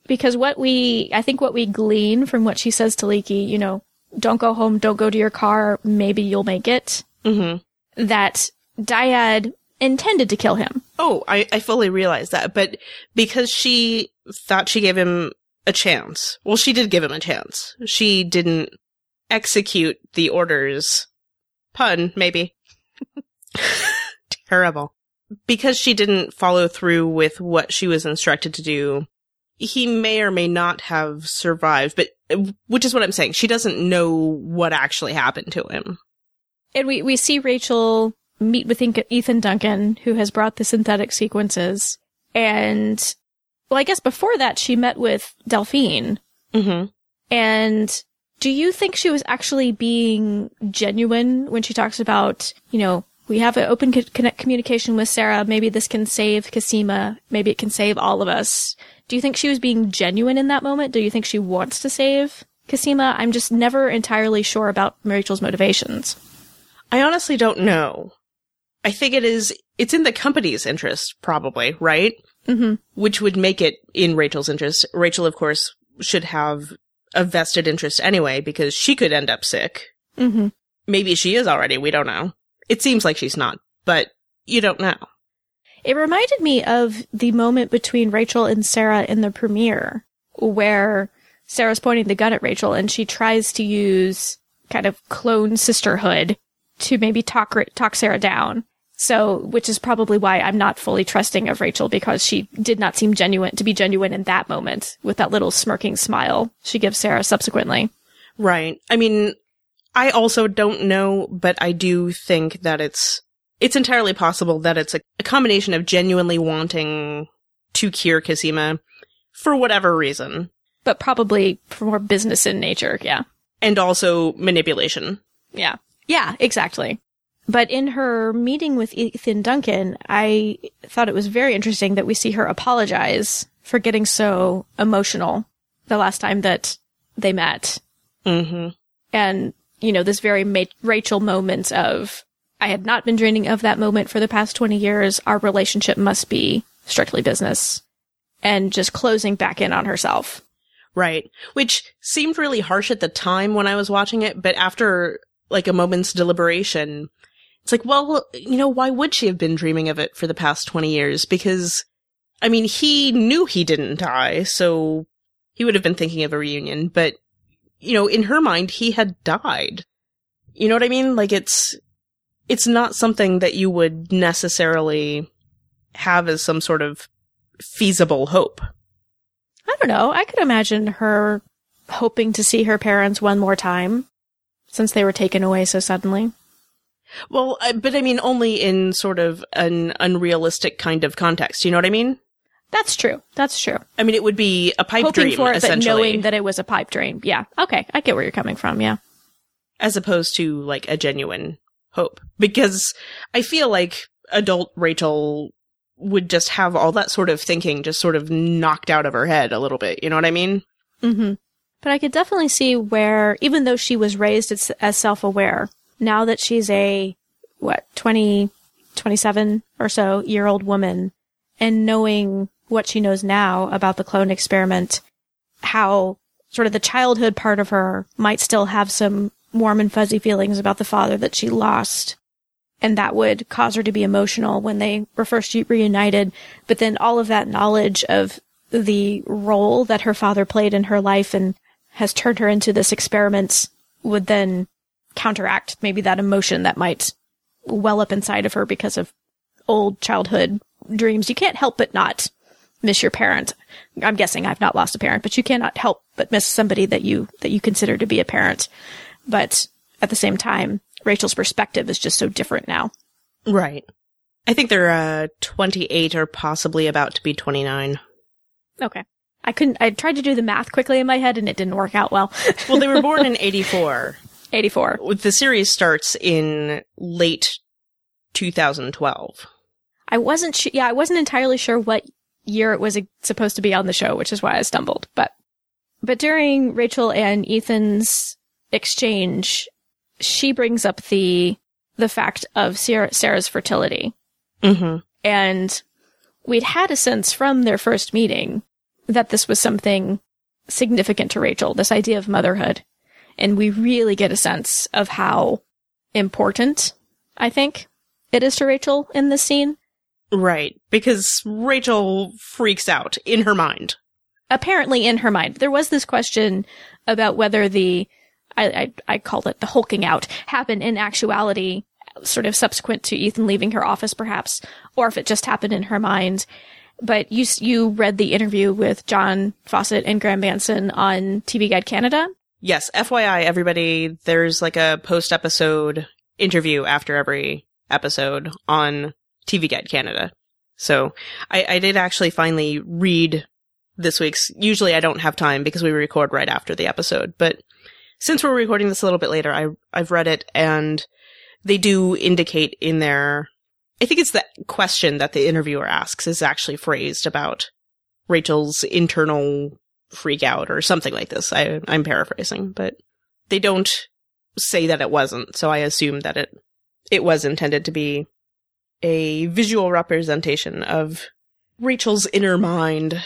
because what we, I think what we glean from what she says to Leekie, you know, don't go home, don't go to your car, maybe you'll make it. Mm-hmm. That Dyad intended to kill him. Oh, I, I fully realize that, but because she thought she gave him a chance, well, she did give him a chance. She didn't execute the orders. Pun, maybe. [LAUGHS] Terrible. Because she didn't follow through with what she was instructed to do, he may or may not have survived, but which is what I'm saying. She doesn't know what actually happened to him. And we, we see Rachel meet with Ethan Duncan, who has brought the synthetic sequences. And, well, I guess before that, she met with Delphine. Mm-hmm. And do you think she was actually being genuine when she talks about, you know, we have an open co- communication with Sarah. Maybe this can save Cosima. Maybe it can save all of us. Do you think she was being genuine in that moment? Do you think she wants to save Cosima? I'm just never entirely sure about Rachel's motivations. I honestly don't know. I think it is, it's in the company's interest, probably, right? Mm-hmm. Which would make it in Rachel's interest. Rachel, of course, should have a vested interest anyway, because she could end up sick. Mm-hmm. Maybe she is already, we don't know. It seems like she's not, but you don't know. It reminded me of the moment between Rachel and Sarah in the premiere, where Sarah's pointing the gun at Rachel and she tries to use kind of clone sisterhood to maybe talk talk Sarah down. So, which is probably why I'm not fully trusting of Rachel because she did not seem genuine to be genuine in that moment with that little smirking smile she gives Sarah subsequently. Right. I mean, I also don't know, but I do think that it's it's entirely possible that it's a, a combination of genuinely wanting to cure Cosima for whatever reason, but probably for more business in nature. Yeah, and also manipulation. Yeah. Yeah, exactly. But in her meeting with Ethan Duncan, I thought it was very interesting that we see her apologize for getting so emotional the last time that they met. Mm-hmm. And, you know, this very ma- Rachel moment of, I had not been dreaming of that moment for the past 20 years. Our relationship must be strictly business. And just closing back in on herself. Right. Which seemed really harsh at the time when I was watching it, but after like a moment's deliberation, it's like, well, you know, why would she have been dreaming of it for the past 20 years? Because, I mean, he knew he didn't die, so he would have been thinking of a reunion, but, you know, in her mind, he had died. You know what I mean? Like, it's, it's not something that you would necessarily have as some sort of feasible hope. I don't know. I could imagine her hoping to see her parents one more time since they were taken away so suddenly. Well, but I mean, only in sort of an unrealistic kind of context. You know what I mean? That's true. That's true. I mean, it would be a pipe Hoping dream, for it, but knowing that it was a pipe dream. Yeah. Okay. I get where you're coming from. Yeah. as opposed to like a genuine hope. Because I feel like adult Rachel would just have all that sort of thinking just sort of knocked out of her head a little bit. You know what I mean? Mm-hmm. But I could definitely see where, even though she was raised as, as self-aware, now that she's a, what, 20, 27 or so year old woman, and knowing what she knows now about the clone experiment, how sort of the childhood part of her might still have some warm and fuzzy feelings about the father that she lost. And that would cause her to be emotional when they were first reunited. But then all of that knowledge of the role that her father played in her life and has turned her into this experiment would then counteract maybe that emotion that might well up inside of her because of old childhood dreams, you can't help but not miss your parent. I'm guessing I've not lost a parent, but you cannot help but miss somebody that you that you consider to be a parent. But at the same time, Rachel's perspective is just so different now. Right. I think they're uh 28 or possibly about to be 29. Okay. I couldn't I tried to do the math quickly in my head and it didn't work out well. Well, they were born in [LAUGHS] 84. 84. The series starts in late 2012. I wasn't su- yeah, I wasn't entirely sure what year it was supposed to be on the show, which is why I stumbled. But but during Rachel and Ethan's exchange, she brings up the the fact of Sarah, Sarah's fertility. Mm-hmm. And we'd had a sense from their first meeting that this was something significant to Rachel, this idea of motherhood. And we really get a sense of how important, I think, it is to Rachel in this scene. Right. Because Rachel freaks out in her mind. Apparently in her mind. There was this question about whether the, I, I, I called it the hulking out, happened in actuality, sort of subsequent to Ethan leaving her office perhaps, or if it just happened in her mind. But you, you read the interview with John Fawcett and Graeme Manson on TV Guide Canada. Yes, FYI, everybody, there's like a post episode interview after every episode on TV Guide Canada. So I, I did actually finally read this week's. Usually I don't have time because we record right after the episode, but since we're recording this a little bit later, I, I've read it and they do indicate in there, I think it's the question that the interviewer asks is actually phrased about Rachel's internal freak out or something like this. I, I'm paraphrasing, but they don't say that it wasn't. So I assume that it, it was intended to be a visual representation of Rachel's inner mind.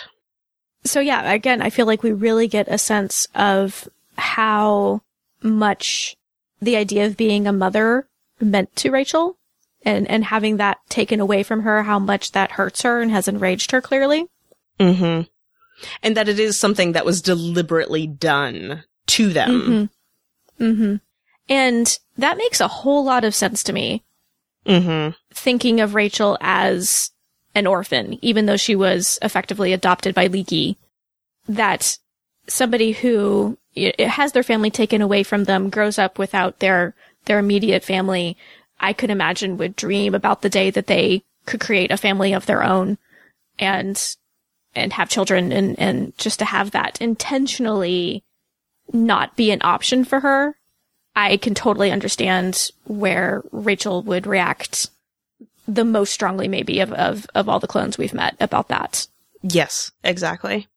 So yeah, again, I feel like we really get a sense of how much the idea of being a mother meant to Rachel and, and having that taken away from her, how much that hurts her and has enraged her clearly. Mm-hmm. And that it is something that was deliberately done to them. Mm-hmm. Mm-hmm. And that makes a whole lot of sense to me. Mm-hmm. Thinking of Rachel as an orphan, even though she was effectively adopted by Leekie, that somebody who has their family taken away from them, grows up without their, their immediate family, I could imagine would dream about the day that they could create a family of their own and, and have children and, and just to have that intentionally not be an option for her. I can totally understand where Rachel would react the most strongly maybe of, of, of all the clones we've met about that. Yes, exactly.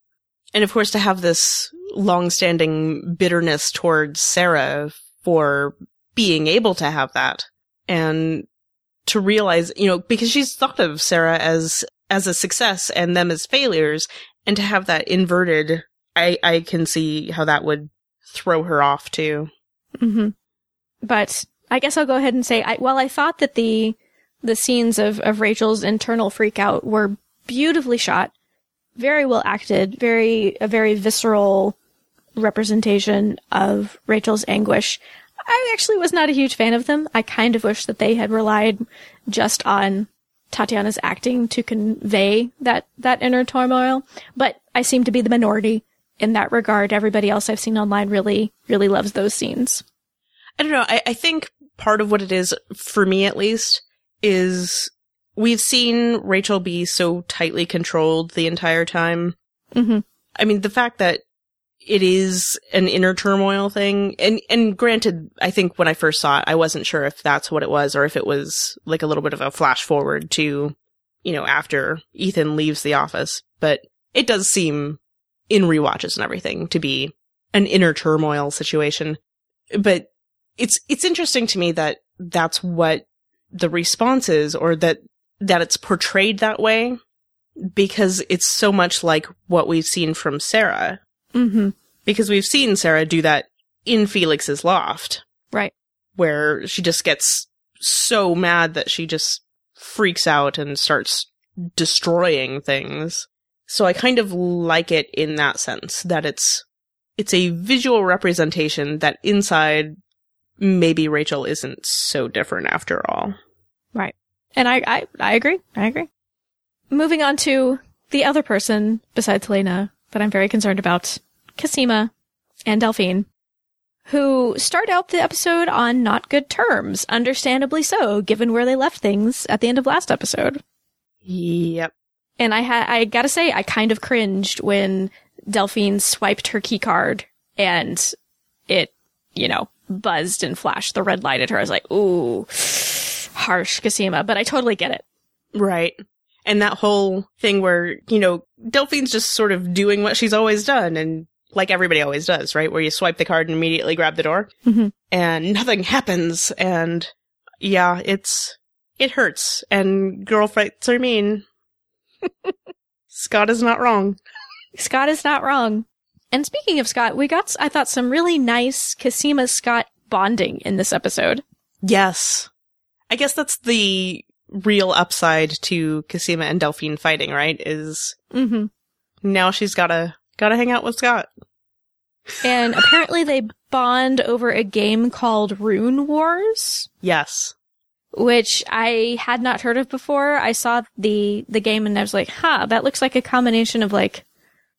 And of course to have this long-standing bitterness towards Sarah for being able to have that and to realize, you know, because she's thought of Sarah as, as a success and them as failures and to have that inverted, I, I can see how that would throw her off too. Mm-hmm. But I guess I'll go ahead and say, I, while I thought that the, the scenes of, of Rachel's internal freakout were beautifully shot, very well acted, very, a very visceral representation of Rachel's anguish. I actually was not a huge fan of them. I kind of wish that they had relied just on Tatiana's acting to convey that, that inner turmoil, but I seem to be the minority in that regard. Everybody else I've seen online really, really loves those scenes. I don't know. I, I think part of what it is, for me at least, is we've seen Rachel be so tightly controlled the entire time. Mm-hmm. I mean, the fact that it is an inner turmoil thing, and and granted, I think when I first saw it, I wasn't sure if that's what it was or if it was like a little bit of a flash forward to, you know, after Ethan leaves the office. But it does seem in rewatches and everything to be an inner turmoil situation. But it's it's interesting to me that that's what the response is, or that that it's portrayed that way, because it's so much like what we've seen from Sarah. Mm-hmm. Because we've seen Sarah do that in Felix's loft, Right. where she just gets so mad that she just freaks out and starts destroying things. So I kind of like it in that sense that it's it's a visual representation that inside maybe Rachel isn't so different after all. Right. And I, I, I agree. I agree. moving on to the other person besides Lena that I'm very concerned about, Cosima and Delphine, who start out the episode on not good terms, understandably so, given where they left things at the end of last episode. Yep. And I had, I gotta say, I kind of cringed when Delphine swiped her key card and it, you know, buzzed and flashed the red light at her. I was like, ooh, harsh Cosima, but I totally get it. Right. And that whole thing where, you know, Delphine's just sort of doing what she's always done and like everybody always does, right? Where you swipe the card and immediately grab the door Mhm. and nothing happens. And yeah, it's, it hurts and girl fights are mean. [LAUGHS] Scott is not wrong. Scott is not wrong. And speaking of Scott, we got, I thought, some really nice Cosima Scott bonding in this episode. Yes. I guess that's the real upside to Cosima and Delphine fighting, right? Is Mm-hmm. now she's gotta, gotta hang out with Scott. And apparently they bond over a game called Rune Wars, Yes. which I had not heard of before. I saw the, the game and I was like, huh, that looks like a combination of like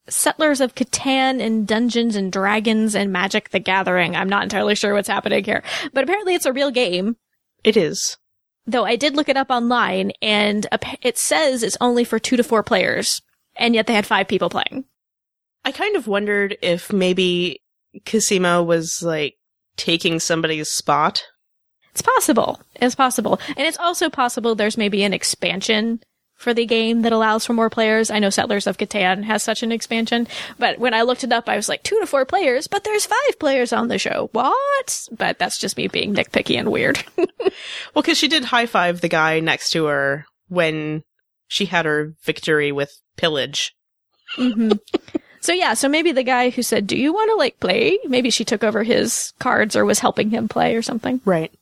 Settlers of Catan and Dungeons and Dragons and Magic the Gathering. I'm not entirely sure what's happening here, but apparently it's a real game. It is. Though I did look it up online and it says it's only for two to four players. And yet they had five people playing. I kind of wondered if maybe Cosima was like taking somebody's spot. It's possible. It's possible. And it's also possible there's maybe an expansion for the game that allows for more players. I know Settlers of Catan has such an expansion, but when I looked it up, I was like, two to four players, but there's five players on the show. What? But that's just me being nitpicky and weird. [LAUGHS] Well, because she did high five the guy next to her when she had her victory with pillage. hmm So yeah, so maybe the guy who said, do you want to like play? Maybe she took over his cards or was helping him play or something. Right.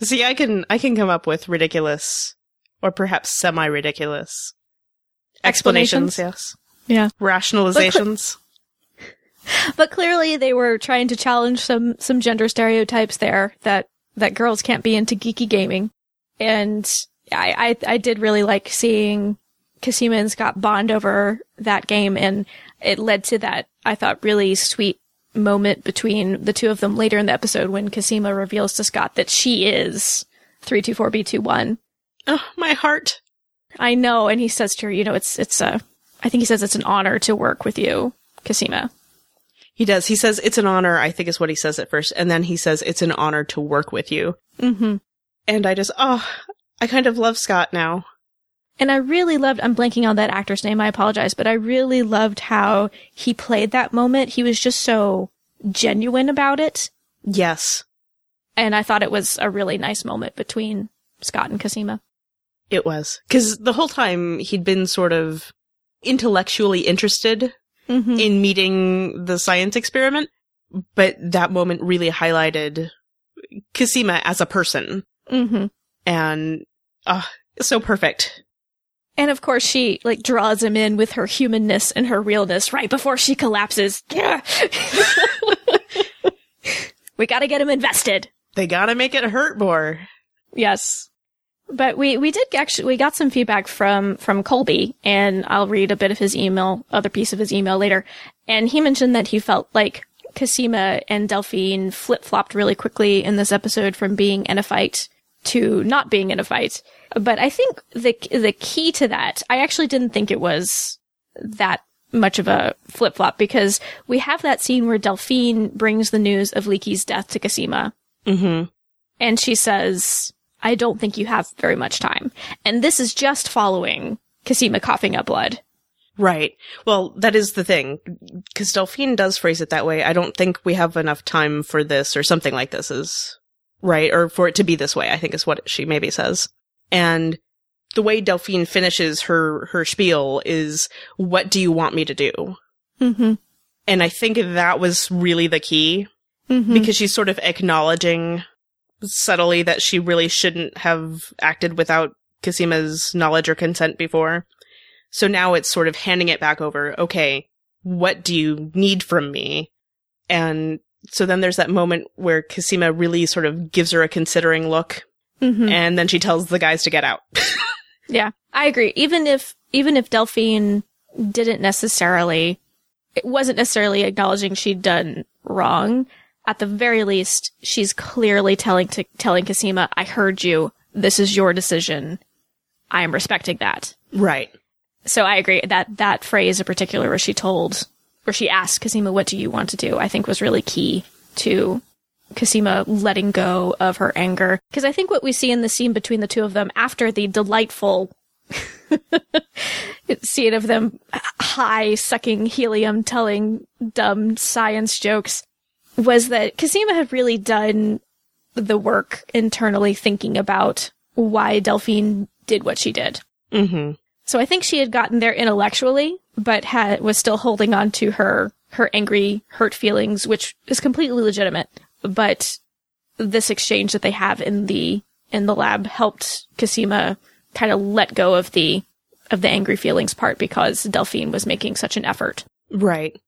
See, I can I can come up with ridiculous or perhaps semi ridiculous explanations. Yes. Yeah. Rationalizations. [LAUGHS] But clearly they were trying to challenge some some gender stereotypes there that that girls can't be into geeky gaming. And I I, I did really like seeing Cosima and Scott bond over that game and it led to that I thought really sweet moment between the two of them later in the episode when Cosima reveals to Scott that she is 324B21. oh, my heart. I know and he says to her, you know, it's it's a I think he says it's an honor to work with you, Cosima. He does. He says it's an honor, I think is what he says at first, and then he says it's an honor to work with you. Mhm. And I just oh, I kind of love Scott now. And I really loved, I'm blanking on that actor's name, I apologize, but I really loved how he played that moment. He was just so genuine about it. Yes. And I thought it was a really nice moment between Scott and Cosima. It was. Cause the whole time he'd been sort of intellectually interested Mm-hmm. in meeting the science experiment, but that moment really highlighted Cosima as a person Mm-hmm. and, uh, so perfect. And of course she, like, draws him in with her humanness and her realness right before she collapses. Yeah. [LAUGHS] we gotta get him invested. They gotta make it hurt more. Yes. But we, we did actually, we got some feedback from, from Colby and I'll read a bit of his email, other piece of his email later. And he mentioned that he felt like Cosima and Delphine flip flopped really quickly in this episode from being in a fight to not being in a fight. But I think the, the key to that, I actually didn't think it was that much of a flip flop because we have that scene where Delphine brings the news of Leekie's death to Cosima Mm-hmm. and she says, I don't think you have very much time. And this is just following Cosima coughing up blood. Right. Well, that is the thing. Cause Delphine does phrase it that way. I don't think we have enough time for this or something like this is right. Or for it to be this way, I think is what she maybe says. And the way Delphine finishes her, her spiel is, what do you want me to do? Mm-hmm. And I think that was really the key Mm-hmm. because she's sort of acknowledging subtly that she really shouldn't have acted without Cosima's knowledge or consent before. So now it's sort of handing it back over. Okay, what do you need from me? And so then there's that moment where Cosima really sort of gives her a considering look mm-hmm. and then she tells the guys to get out. [LAUGHS] Yeah, I agree. Even if even if Delphine didn't necessarily, it wasn't necessarily acknowledging she'd done wrong. At the very least, she's clearly telling to telling Cosima, "I heard you. This is your decision. I am respecting that." Right. So I agree that that phrase in particular, where she told, where she asked Cosima, "What do you want to do?" I think was really key to Cosima letting go of her anger. Because I think what we see in the scene between the two of them after the delightful [LAUGHS] scene of them high sucking helium telling dumb science jokes was that Kasima had really done the work internally thinking about why Delphine did what she did. Mm-hmm. So I think she had gotten there intellectually, but had was still holding on to her her angry, hurt feelings, which is completely legitimate. But this exchange that they have in the in the lab helped Cosima kind of let go of the of the angry feelings part because Delphine was making such an effort. Right.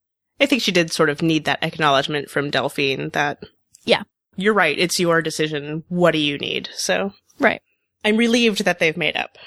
I think she did sort of need that acknowledgement from Delphine that Yeah. You're right, it's your decision. What do you need? So Right. I'm relieved that they've made up.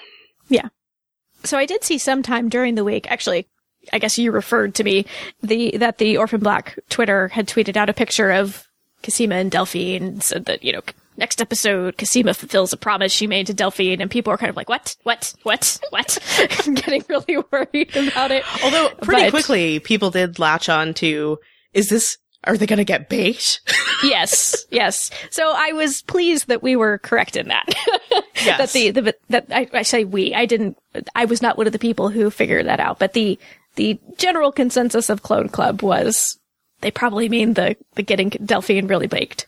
So I did see sometime during the week, actually, I guess you referred to me, the, that the Orphan Black Twitter had tweeted out a picture of Cosima and Delphine and said that, you know, next episode, Cosima fulfills a promise she made to Delphine and people are kind of like, what? What? What? What? [LAUGHS] I'm getting really [LAUGHS] worried about it. Although pretty But- quickly people did latch on to is this are they gonna get bait? [LAUGHS] yes, yes. So I was pleased that we were correct in that. [LAUGHS] Yes. that the, the that I, I say we. I didn't. I was not one of the people who figured that out. But the the general consensus of Clone Club was they probably mean the the getting Delphine really baked.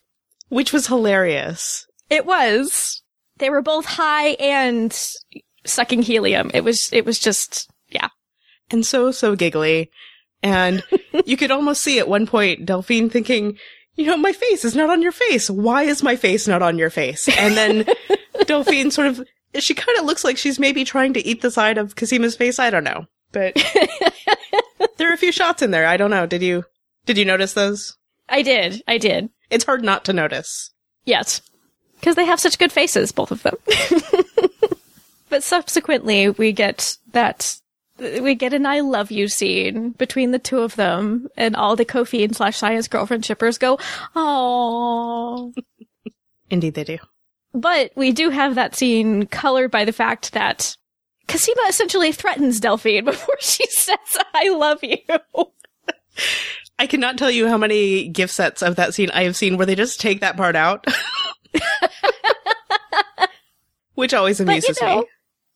Which was hilarious. It was. They were both high and sucking helium. It was. It was just. Yeah. and so so giggly. And [LAUGHS] you could almost see at one point Delphine thinking, you know, my face is not on your face. Why is my face not on your face? And then [LAUGHS] Delphine sort of she kind of looks like she's maybe trying to eat the side of Cosima's face. I don't know. But [LAUGHS] there are a few shots in there. I don't know. Did you did you notice those? I did. I did. It's hard not to notice. Yes. Because they have such good faces, both of them. but subsequently, we get that. We get an I love you scene between the two of them, and all the Kofi and slash science girlfriend shippers go, oh. [LAUGHS] Indeed they do. But we do have that scene colored by the fact that Cosima essentially threatens Delphine [LAUGHS] before she says, I love you. [LAUGHS] I cannot tell you how many gift sets of that scene I have seen where they just take that part out. Which always But amuses you know, me.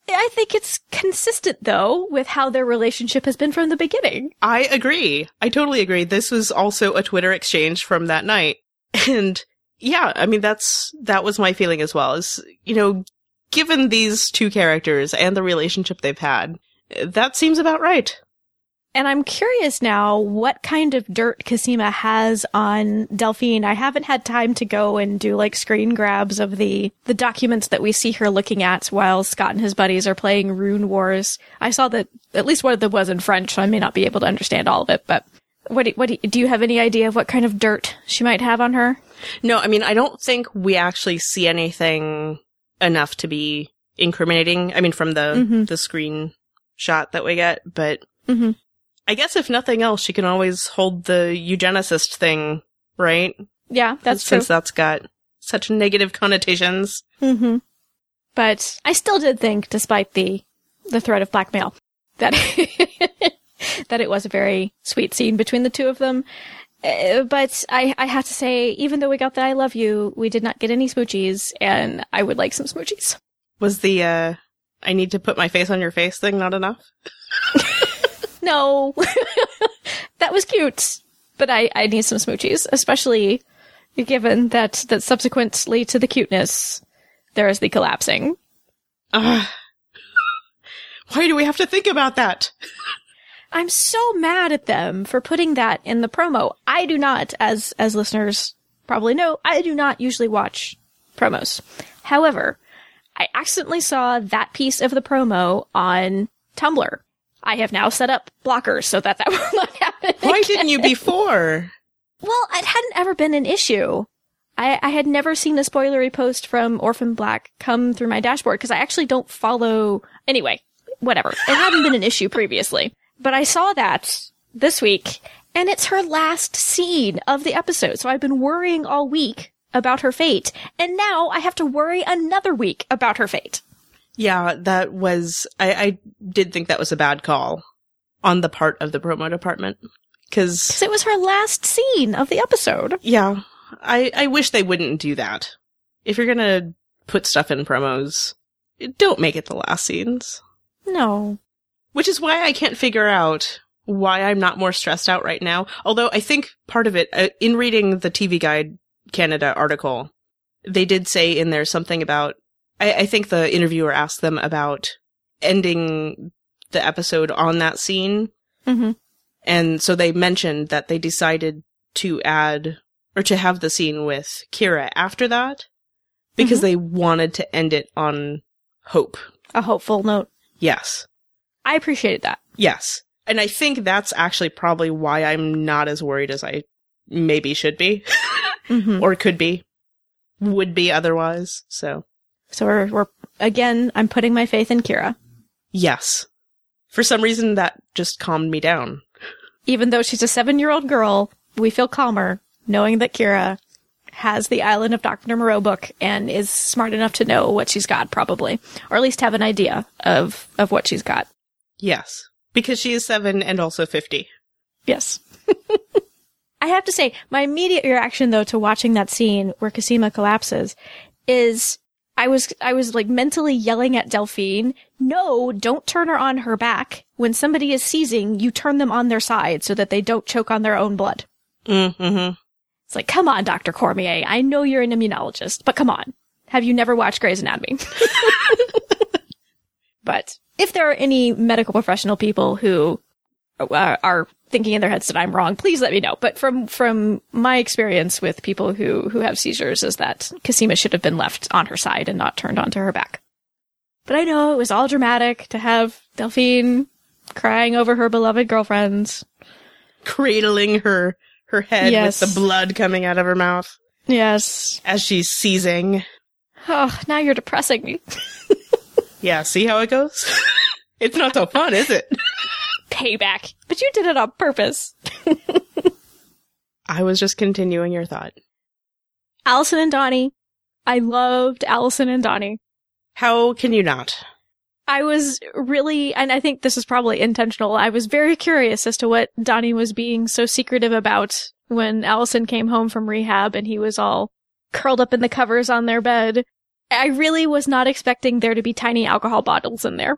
I think it's consistent though with how their relationship has been from the beginning. I agree. I totally agree. This was also a Twitter exchange from that night. [LAUGHS] And yeah, I mean, that's, that was my feeling as well is, you know, given these two characters and the relationship they've had, that seems about right. And I'm curious now what kind of dirt Cosima has on Delphine. I haven't had time to go and do like screen grabs of the the documents that we see her looking at while Scott and his buddies are playing Rune Wars. I saw that at least one of them was in French, so I may not be able to understand all of it. But what do, what do, do you have any idea of what kind of dirt she might have on her? No, I mean, I don't think we actually see anything enough to be incriminating. I mean, from the, Mhm. the screen shot that we get, but Mhm. I guess if nothing else, she can always hold the eugenicist thing, right? Yeah, that's true. Since that's got such negative connotations. Mm-hmm. But I still did think, despite the the threat of blackmail, [LAUGHS] that that it was a very sweet scene between the two of them. Uh, but I, I have to say, even though we got the "I love you," we did not get any smoochies, and I would like some smoochies. Was the, uh, I need to put my face on your face thing not enough? [LAUGHS] No, [LAUGHS] that was cute, but I, I need some smoochies, especially given that that subsequently to the cuteness, there is the collapsing. Ugh. Why do we have to think about that? [LAUGHS] I'm so mad at them for putting that in the promo. I do not, as as listeners probably know, I do not usually watch promos. However, I accidentally saw that piece of the promo on Tumblr. I have now set up blockers so that that [LAUGHS] will not happen. Why again. didn't you before? Well, it hadn't ever been an issue. I, I had never seen a spoilery post from Orphan Black come through my dashboard because I actually don't follow. Anyway, whatever. It hadn't been an issue previously. But I saw that this week, and it's her last scene of the episode. So I've been worrying all week about her fate, and now I have to worry another week about her fate. Yeah, that was, I, I did think that was a bad call on the part of the promo department. Cause, Because it was her last scene of the episode. yeah, I, I wish they wouldn't do that. If you're gonna put stuff in promos, don't make it the last scenes. No. Which is why I can't figure out why I'm not more stressed out right now. Although I think part of it, uh, in reading the TV Guide Canada article, they did say in there something about, I, I think the interviewer asked them about ending the episode on that scene. Mm-hmm. And so they mentioned that they decided to add or to have the scene with Kira after that because Mhm. they wanted to end it on hope. A hopeful note. Yes. I appreciated that. Yes. And I think that's actually probably why I'm not as worried as I maybe should be [LAUGHS] Mm-hmm. or could be, would be otherwise. So, So we're, we're, again, I'm putting my faith in Kira. yes. For some reason, that just calmed me down. Even though she's a seven year old girl, we feel calmer knowing that Kira has the Island of Dr. Moreau book and is smart enough to know what she's got, probably. Or at least have an idea of, of what she's got. Yes. Because she is seven and also 50. Yes. [LAUGHS] I have to say, my immediate reaction though to watching that scene where Cosima collapses is I was I was like mentally yelling at Delphine, no, don't turn her on her back. When somebody is seizing, you turn them on their side so that they don't choke on their own blood. Mm-hmm. It's like, come on, Dr. Cormier. I know you're an immunologist, but come on. Have you never watched Grey's Anatomy? [LAUGHS] but if there are any medical professional people who uh, are thinking in their heads that I'm wrong, please let me know. But from from my experience with people who who have seizures, is that Cosima should have been left on her side and not turned onto her back. But I know it was all dramatic to have Delphine crying over her beloved girlfriends. Cradling her, her head Yes. with the blood coming out of her mouth Yes. as she's seizing. Oh, now you're depressing me. [LAUGHS] Yeah, see how it goes? [LAUGHS] it's not so fun, is it? Payback. But you did it on purpose. I was just continuing your thought. Alison and Donnie. I loved Alison and Donnie. How can you not? I was really, and I think this is probably intentional, I was very curious as to what Donnie was being so secretive about when Alison came home from rehab and he was all curled up in the covers on their bed. I really was not expecting there to be tiny alcohol bottles in there.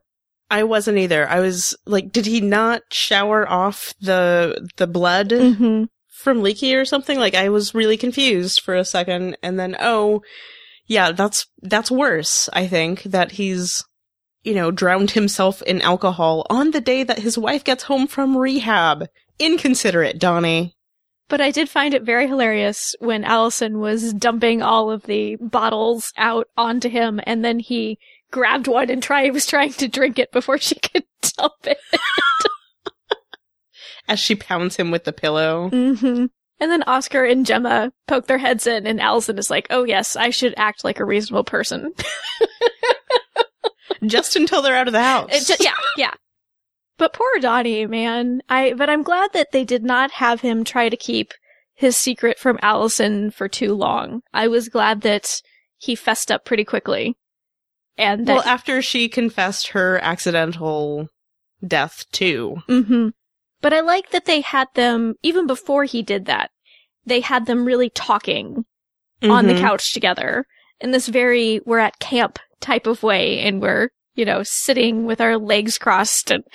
I wasn't either. I was like, did he not shower off the the blood Mm-hmm. from Leekie or something? Like I was really confused for a second and then oh, yeah, that's that's worse, I think, that he's you know, drowned himself in alcohol on the day that his wife gets home from rehab. Inconsiderate, Donnie. But I did find it very hilarious when Alison was dumping all of the bottles out onto him, and then he grabbed one and try was trying to drink it before she [LAUGHS] could dump it. [LAUGHS] As she pounds him with the pillow. hmm And then Oscar and Gemma poke their heads in, and Alison is like, "Oh yes, I should act like a reasonable person." [LAUGHS] Just until they're out of the house. It ju- yeah, yeah. But poor Donnie, man. I but I'm glad that they did not have him try to keep his secret from Alison for too long. I was glad that he fessed up pretty quickly. And that Well, after she confessed her accidental death too. hmm But I like that they had them, even before he did that, they had them really talking on the Mhm. couch together in this very, we're at camp type of way. And we're, you know, sitting with our legs crossed and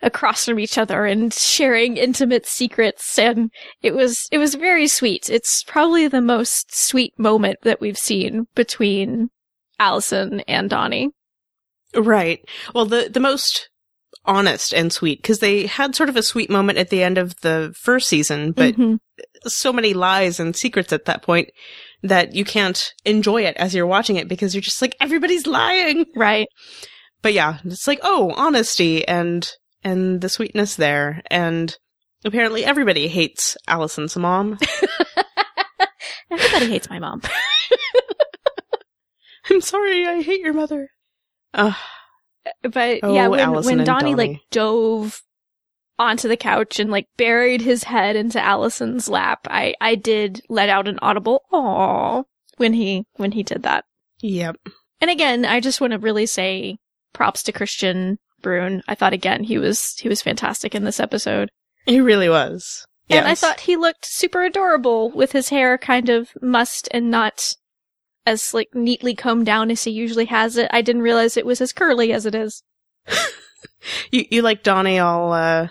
across from each other and sharing intimate secrets. And it was, it was very sweet. It's probably the most sweet moment that we've seen between Alison and Donnie. Right. Well, the the most honest and sweet because they had sort of a sweet moment at the end of the first season, but Mhm. so many lies and secrets at that point that you can't enjoy it as you're watching it because you're just like everybody's lying. right. But yeah, it's like oh, honesty and and the sweetness there and apparently everybody hates Alison's mom. [LAUGHS] Everybody hates my mom. [LAUGHS] [LAUGHS] I'm sorry, I hate your mother. Uh, But Oh, yeah, when, Alison when and Donnie, like dove onto the couch and like buried his head into Alison's lap, I I did let out an audible "aww" when he when he did that. Yep. And again, I just want to really say props to Kristian Bruun. I thought again he was he was fantastic in this episode. He really was. And I thought he looked super adorable with his hair kind of mussed and not as like neatly combed down as he usually has it. I didn't realize it was as curly as it is. [LAUGHS] you you like Donnie all uh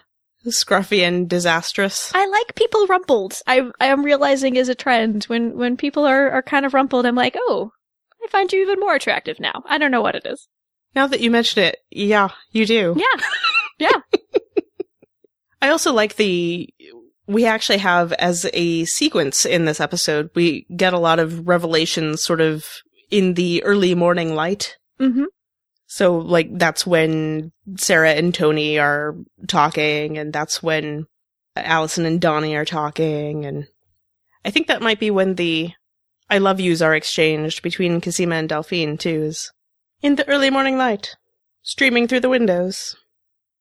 scruffy and disastrous. I like people rumpled. I I am realizing is a trend when when people are are kind of rumpled. I'm like, oh, I find you even more attractive now. I don't know what it is. Now that you mention it, yeah, you do. Yeah, [LAUGHS] yeah. I also like the we actually have as a sequence in this episode, we get a lot of revelations sort of in the early morning light. mm-hmm. So like that's when Sarah and Tony are talking and that's when Alison and Donnie are talking and I think that might be when the I love yous are exchanged between Cosima and Delphine too is in the early morning light streaming through the windows.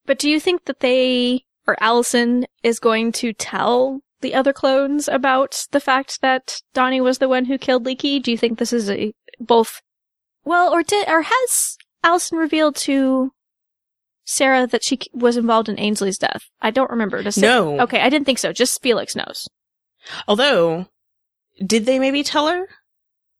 But do you think that they or Alison is going to tell the other clones about the fact that Donnie was the one who killed Leekie? Do you think this is a both well, or did or has Alison revealed to Sarah that she was involved in Aynsley's death? I don't remember. Does No. Okay, I didn't think so. Just Felix knows. Although, did they maybe tell her?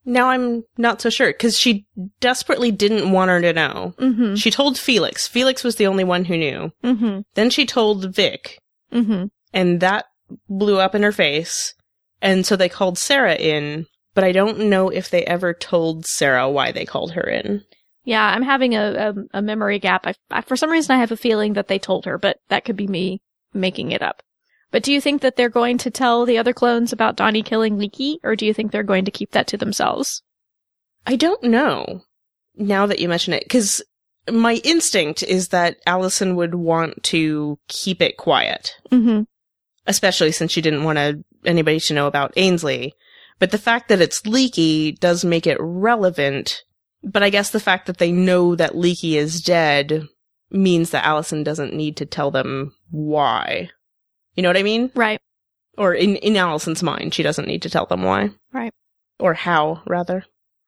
Now I'm not so sure because she desperately didn't want her to know. Mm-hmm. She told Felix. Felix was the only one who knew. Mm-hmm. Then she told Vic, Mm-hmm. and that blew up in her face. And so they called Sarah in, but I don't know if they ever told Sarah why they called her in. Yeah, I'm having a, a, a memory gap. I, I, for some reason, I have a feeling that they told her, but that could be me making it up. But do you think that they're going to tell the other clones about Donnie killing Leekie, or do you think they're going to keep that to themselves? I don't know. Now that you mention it, because my instinct is that Alison would want to keep it quiet. Mm-hmm. especially since she didn't want to, anybody to know about Aynsley. But the fact that it's Leekie does make it relevant. But I guess the fact that they know that Leekie is dead means that Alison doesn't need to tell them why. You know what I mean? Right. Or in, in Alison's mind, she doesn't need to tell them why. Right. Or how, rather.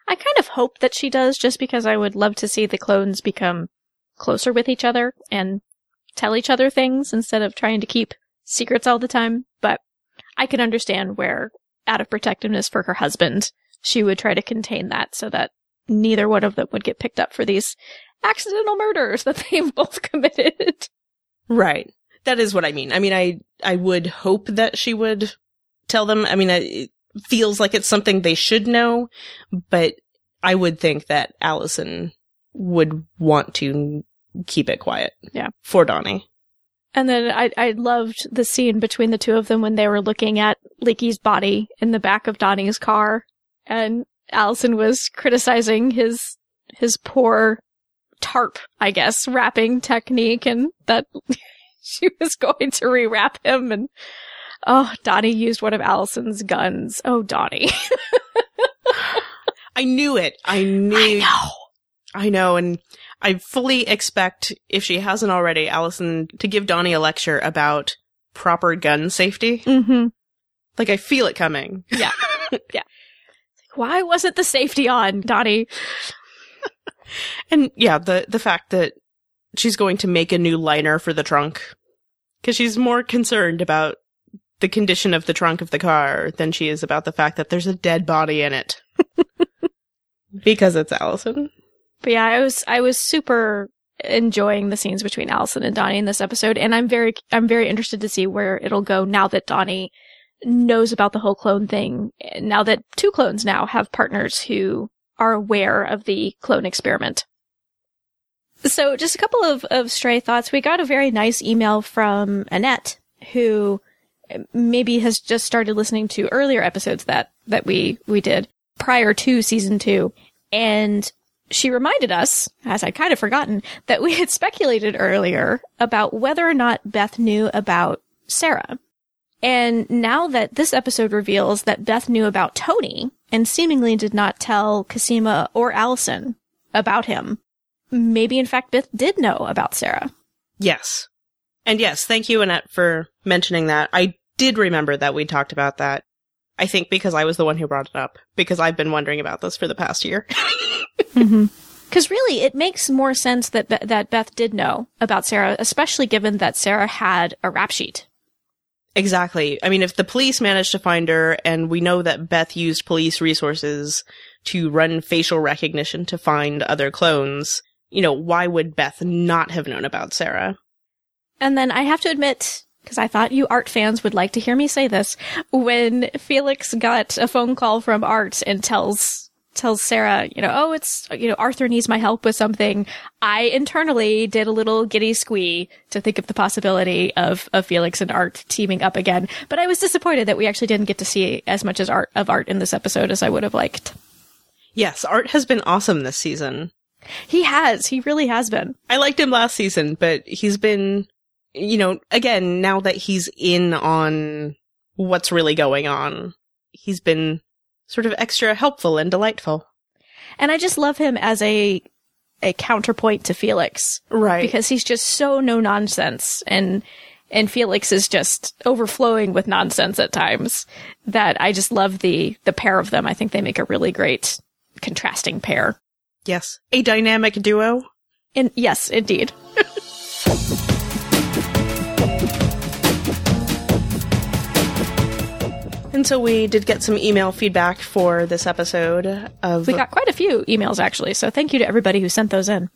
I kind of hope that she does, just because I would love to see the clones become closer with each other and tell each other things instead of trying to keep secrets all the time. But I can understand where, out of protectiveness for her husband, she would try to contain that so that neither one of them would get picked up for these accidental murders that [LAUGHS] they've both committed. Right. That is what I mean. I mean, I, I would hope that she would tell them. I mean, it feels like it's something they should know, but I would think that Alison would want to keep it quiet. Yeah. For Donnie. And then I I loved the scene between the two of them when they were looking at Leekie's body in the back of Donnie's car, and Alison was criticizing his his poor tarp, I guess, wrapping technique, and that [LAUGHS] she was going to rewrap him, and oh, Donnie used one of Alison's guns. Oh, Donnie, [LAUGHS] I knew it. I knew. I know. I know. And I fully expect, if she hasn't already, Alison to give Donnie a lecture about proper gun safety. Mm-hmm. Like, I feel it coming. Yeah. [LAUGHS] yeah. Why wasn't the safety on, Donnie? And yeah, the the fact that she's going to make a new liner for the trunk because she's more concerned about the condition of the trunk of the car than she is about the fact that there's a dead body in it. [LAUGHS] because it's Alison. But yeah, I was I was super enjoying the scenes between Alison and Donnie in this episode, and I'm very I'm very interested to see where it'll go now that Donnie knows about the whole clone thing. Now that two clones now have partners who are aware of the clone experiment. So just a couple of, of stray thoughts. We got a very nice email from Annette, who maybe has just started listening to earlier episodes that, that we, we did prior to season two. And she reminded us, as I'd kind of forgotten, that we had speculated earlier about whether or not Beth knew about Sarah. And now that this episode reveals that Beth knew about Tony and seemingly did not tell Cosima or Alison about him, maybe in fact Beth did know about Sarah. Yes. And yes, thank you, Annette, for mentioning that. I did remember that we talked about that. I think because I was the one who brought it up, because I've been wondering about this for the past year. [LAUGHS] mm-hmm. Because really, it makes more sense that Be- that Beth did know about Sarah, especially given that Sarah had a rap sheet. Exactly. I mean, if the police managed to find her, and we know that Beth used police resources to run facial recognition to find other clones, you know, why would Beth not have known about Sarah? And then I have to admit, because I thought you art fans would like to hear me say this, when Felix got a phone call from Art and tells tells Sarah, you know, oh, it's, you know, Arthur needs my help with something. I internally did a little giddy squee to think of the possibility of, of Felix and Art teaming up again. But I was disappointed that we actually didn't get to see as much as art of Art in this episode as I would have liked. Yes, Art has been awesome this season. He has. He really has been. I liked him last season, but he's been, you know, again, now that he's in on what's really going on, he's been sort of extra helpful and delightful. And I just love him as a a counterpoint to Felix. Right. Because he's just so no nonsense and and Felix is just overflowing with nonsense at times that I just love the the pair of them. I think they make a really great contrasting pair. Yes. A dynamic duo. And yes, indeed. [LAUGHS] And so we did get some email feedback for this episode of We got quite a few emails actually, so thank you to everybody who sent those in.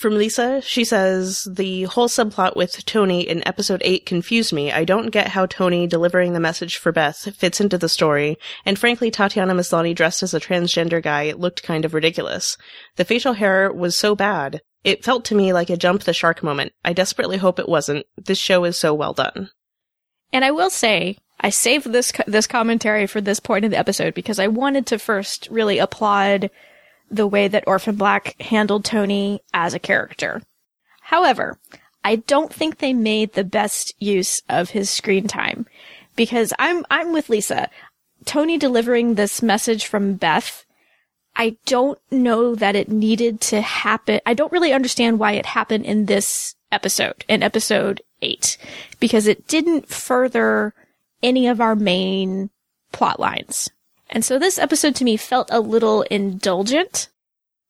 From Lisa, she says, the whole subplot with Tony in episode 8 confused me. I don't get how Tony delivering the message for Beth fits into the story, and frankly, Tatiana Maslany dressed as a transgender guy looked kind of ridiculous. The facial hair was so bad. It felt to me like a jump the shark moment. I desperately hope it wasn't. This show is so well done. And I will say, I saved this this commentary for this point in the episode because I wanted to first really applaud the way that Orphan Black handled Tony as a character. However, I don't think they made the best use of his screen time because I'm I'm with Lisa. Tony delivering this message from Beth, I don't know that it needed to happen. I don't really understand why it happened in this episode, in episode 8, because it didn't further any of our main plot lines. And so this episode to me felt a little indulgent.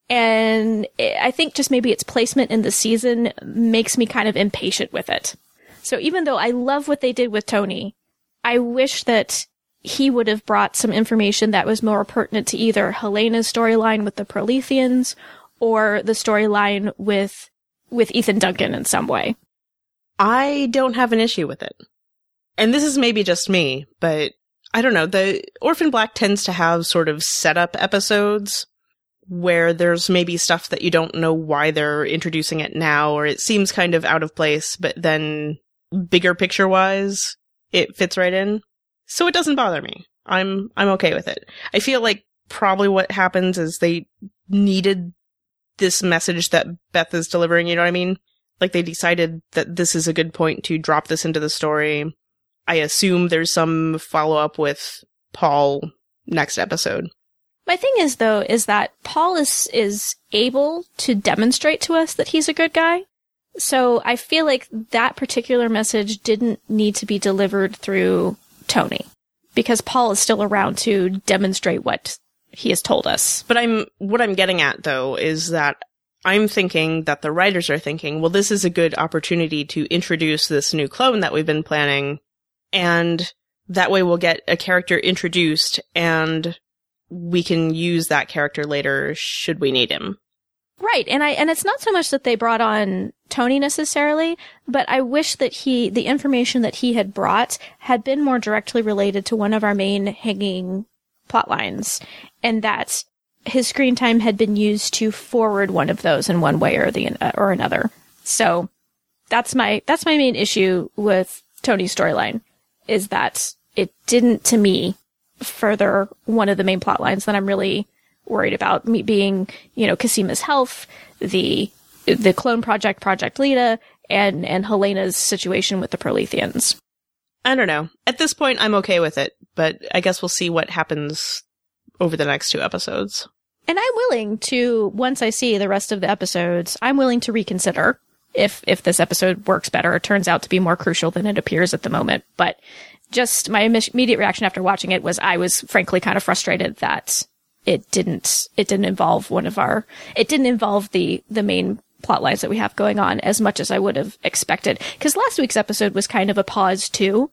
And I think just maybe its placement in the season makes me kind of impatient with it. So even though I love what they did with Tony, I wish that he would have brought some information that was more pertinent to either Helena's storyline with the Proletheans or the storyline with with Ethan Duncan in some way. I don't have an issue with it and this is maybe just me, but I don't know. The Orphan Black tends to have sort of setup episodes where there's maybe stuff that you don't know why they're introducing it now, or it seems kind of out of place, but then bigger picture wise, it fits right in. So it doesn't bother me. I'm, I'm okay with it. I feel like probably what happens is they needed this message that Beth is delivering, you know what I mean? Like they decided that this is a good point to drop this into the story I assume there's some follow up with Paul next episode. My thing is though is that Paul is is able to demonstrate to us that he's a good guy. So I feel like that particular message didn't need to be delivered through Tony because Paul is still around to demonstrate what he has told us. But I'm what I'm getting at though is that I'm thinking that the writers are thinking, well, this is a good opportunity to introduce this new clone that we've been planning and that way we'll get a character introduced and we can use that character later should we need him. Right. And I, and it's not so much that they brought on Tony necessarily, but I wish that he, the information that he had brought had been more directly related to one of our main hanging plot lines and that his screen time had been used to forward one of those in one way or the, or another. So that's my, that's my main issue with Tony's storyline is that it didn't, to me, further one of the main plot lines that I'm really worried about. Me being, you know, Cosima's health, the the clone project, Project Leda, and and Helena's situation with the Proletheans. I don't know. At this point, I'm okay with it, but I guess we'll see what happens over the next two episodes. And I'm willing to, once I see the rest of the episodes, I'm willing to reconsider if, if this episode works better or turns out to be more crucial than it appears at the moment. But just my immediate reaction after watching it was I was frankly kind of frustrated that it didn't, it didn't involve one of our, it didn't involve the, the main plot lines that we have going on as much as I would have expected. Cause last week's episode was kind of a pause too.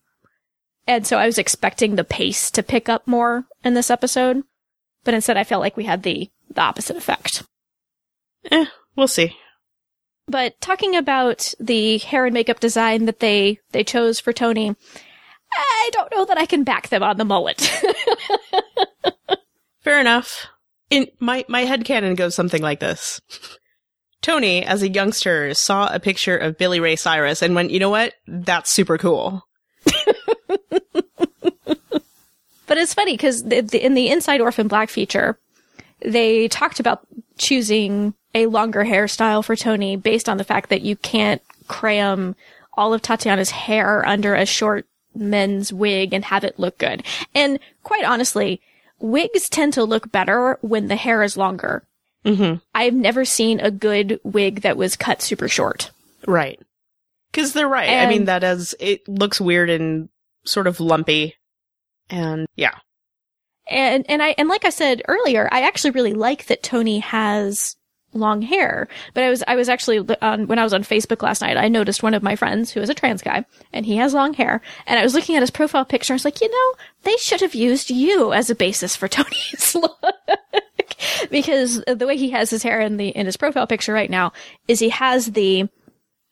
And so I was expecting the pace to pick up more in this episode but instead I felt like we had the, the opposite effect. Eh, we'll see. But talking about the hair and makeup design that they, they chose for Tony, I don't know that I can back them on the mullet. [LAUGHS] Fair enough. In my, my head canon goes something like this. Tony, as a youngster, saw a picture of Billy Ray Cyrus and went, you know what? That's super cool. [LAUGHS] But it's funny because in the Inside Orphan Black feature, they talked about choosing a longer hairstyle for Tony based on the fact that you can't cram all of Tatiana's hair under a short men's wig and have it look good. And quite honestly, wigs tend to look better when the hair is longer. Mm-hmm. I've never seen a good wig that was cut super short. Right. Cause they're right. And I mean, that is, it looks weird and sort of lumpy and yeah. And, and I, and like I said earlier, I actually really like that Tony has long hair. But I was, I was actually on, when I was on Facebook last night, I noticed one of my friends who is a trans guy and he has long hair. And I was looking at his profile picture. And I was like, you know, they should have used you as a basis for [LAUGHS] Tony's look. because the way he has his hair in the, in his profile picture right now is he has the,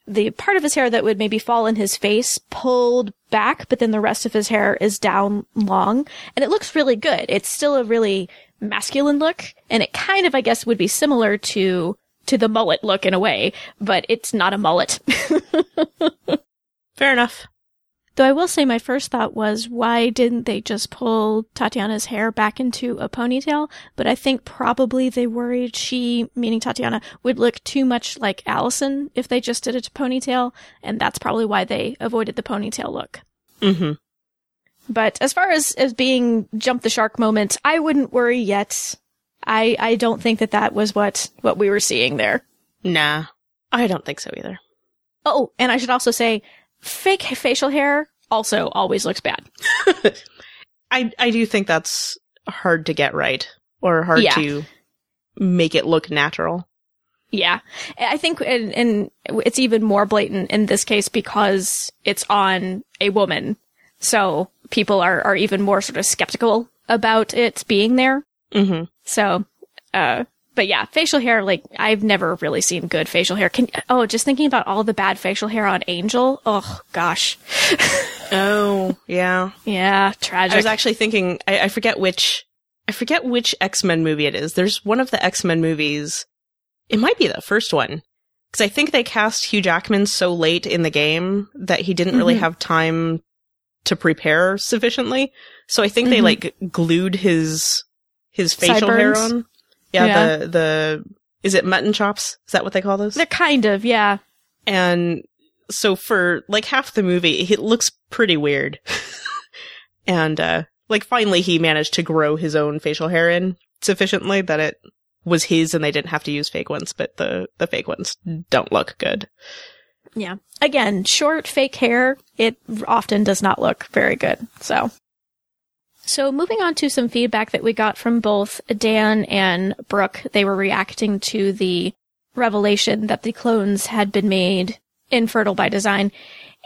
the part of his hair that would maybe fall in his face pulled back, but then the rest of his hair is down long. And it looks really good. It's still a really masculine look. And it kind of, I guess, would be similar to, to the mullet look in a way, but it's not a mullet. Fair enough. Though I will say my first thought was, why didn't they just pull Tatiana's hair back into a ponytail? But I think probably they worried she, meaning Tatiana, would look too much like Alison if they just did it to ponytail, and that's probably why they avoided the ponytail look. Mm-hmm. But as far as, as being jump the shark moment, I wouldn't worry yet. I, I don't think that that was what, what we were seeing there. Nah, I don't think so either. Oh, and I should also say, fake facial hair also always looks bad. [LAUGHS] I I do think that's hard to get right or hard yeah. to make it look natural. Yeah. I think and, and it's even more blatant in this case because it's on a woman. So people are are even more sort of skeptical about it being there. hmm So uh but yeah, facial hair, like, I've never really seen good facial hair. Can, oh, just thinking about all the bad facial hair on Angel. Oh, gosh. [LAUGHS] oh, yeah. Yeah, tragic. I was actually thinking, I, I forget which, I forget which X-Men movie it is. There's one of the X-Men movies. It might be the first one. Cause I think they cast Hugh Jackman so late in the game that he didn't mm-hmm. really have time to prepare sufficiently. So I think mm-hmm. they like glued his, his facial Sideburns. hair on. Yeah, yeah, the the is it mutton chops? Is that what they call those? They're kind of, yeah. And so for like half the movie, it looks pretty weird. [LAUGHS] and uh like finally he managed to grow his own facial hair in sufficiently that it was his and they didn't have to use fake ones, but the the fake ones don't look good. Yeah. Again, short fake hair, it often does not look very good. So so moving on to some feedback that we got from both Dan and Brooke, they were reacting to the revelation that the clones had been made infertile by design.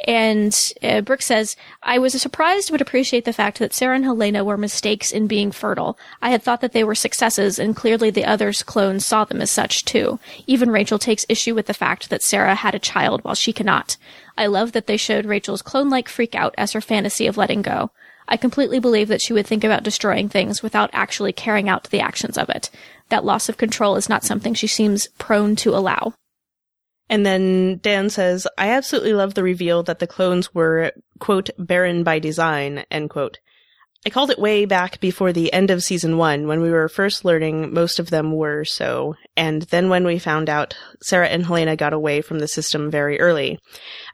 And uh, Brooke says, I was surprised but appreciate the fact that Sarah and Helena were mistakes in being fertile. I had thought that they were successes, and clearly the others' clones saw them as such too. Even Rachel takes issue with the fact that Sarah had a child while she cannot. I love that they showed Rachel's clone-like freak out as her fantasy of letting go. I completely believe that she would think about destroying things without actually carrying out the actions of it. That loss of control is not something she seems prone to allow. And then Dan says, I absolutely love the reveal that the clones were, quote, barren by design, end quote. I called it way back before the end of season one when we were first learning most of them were so, and then when we found out Sarah and Helena got away from the system very early.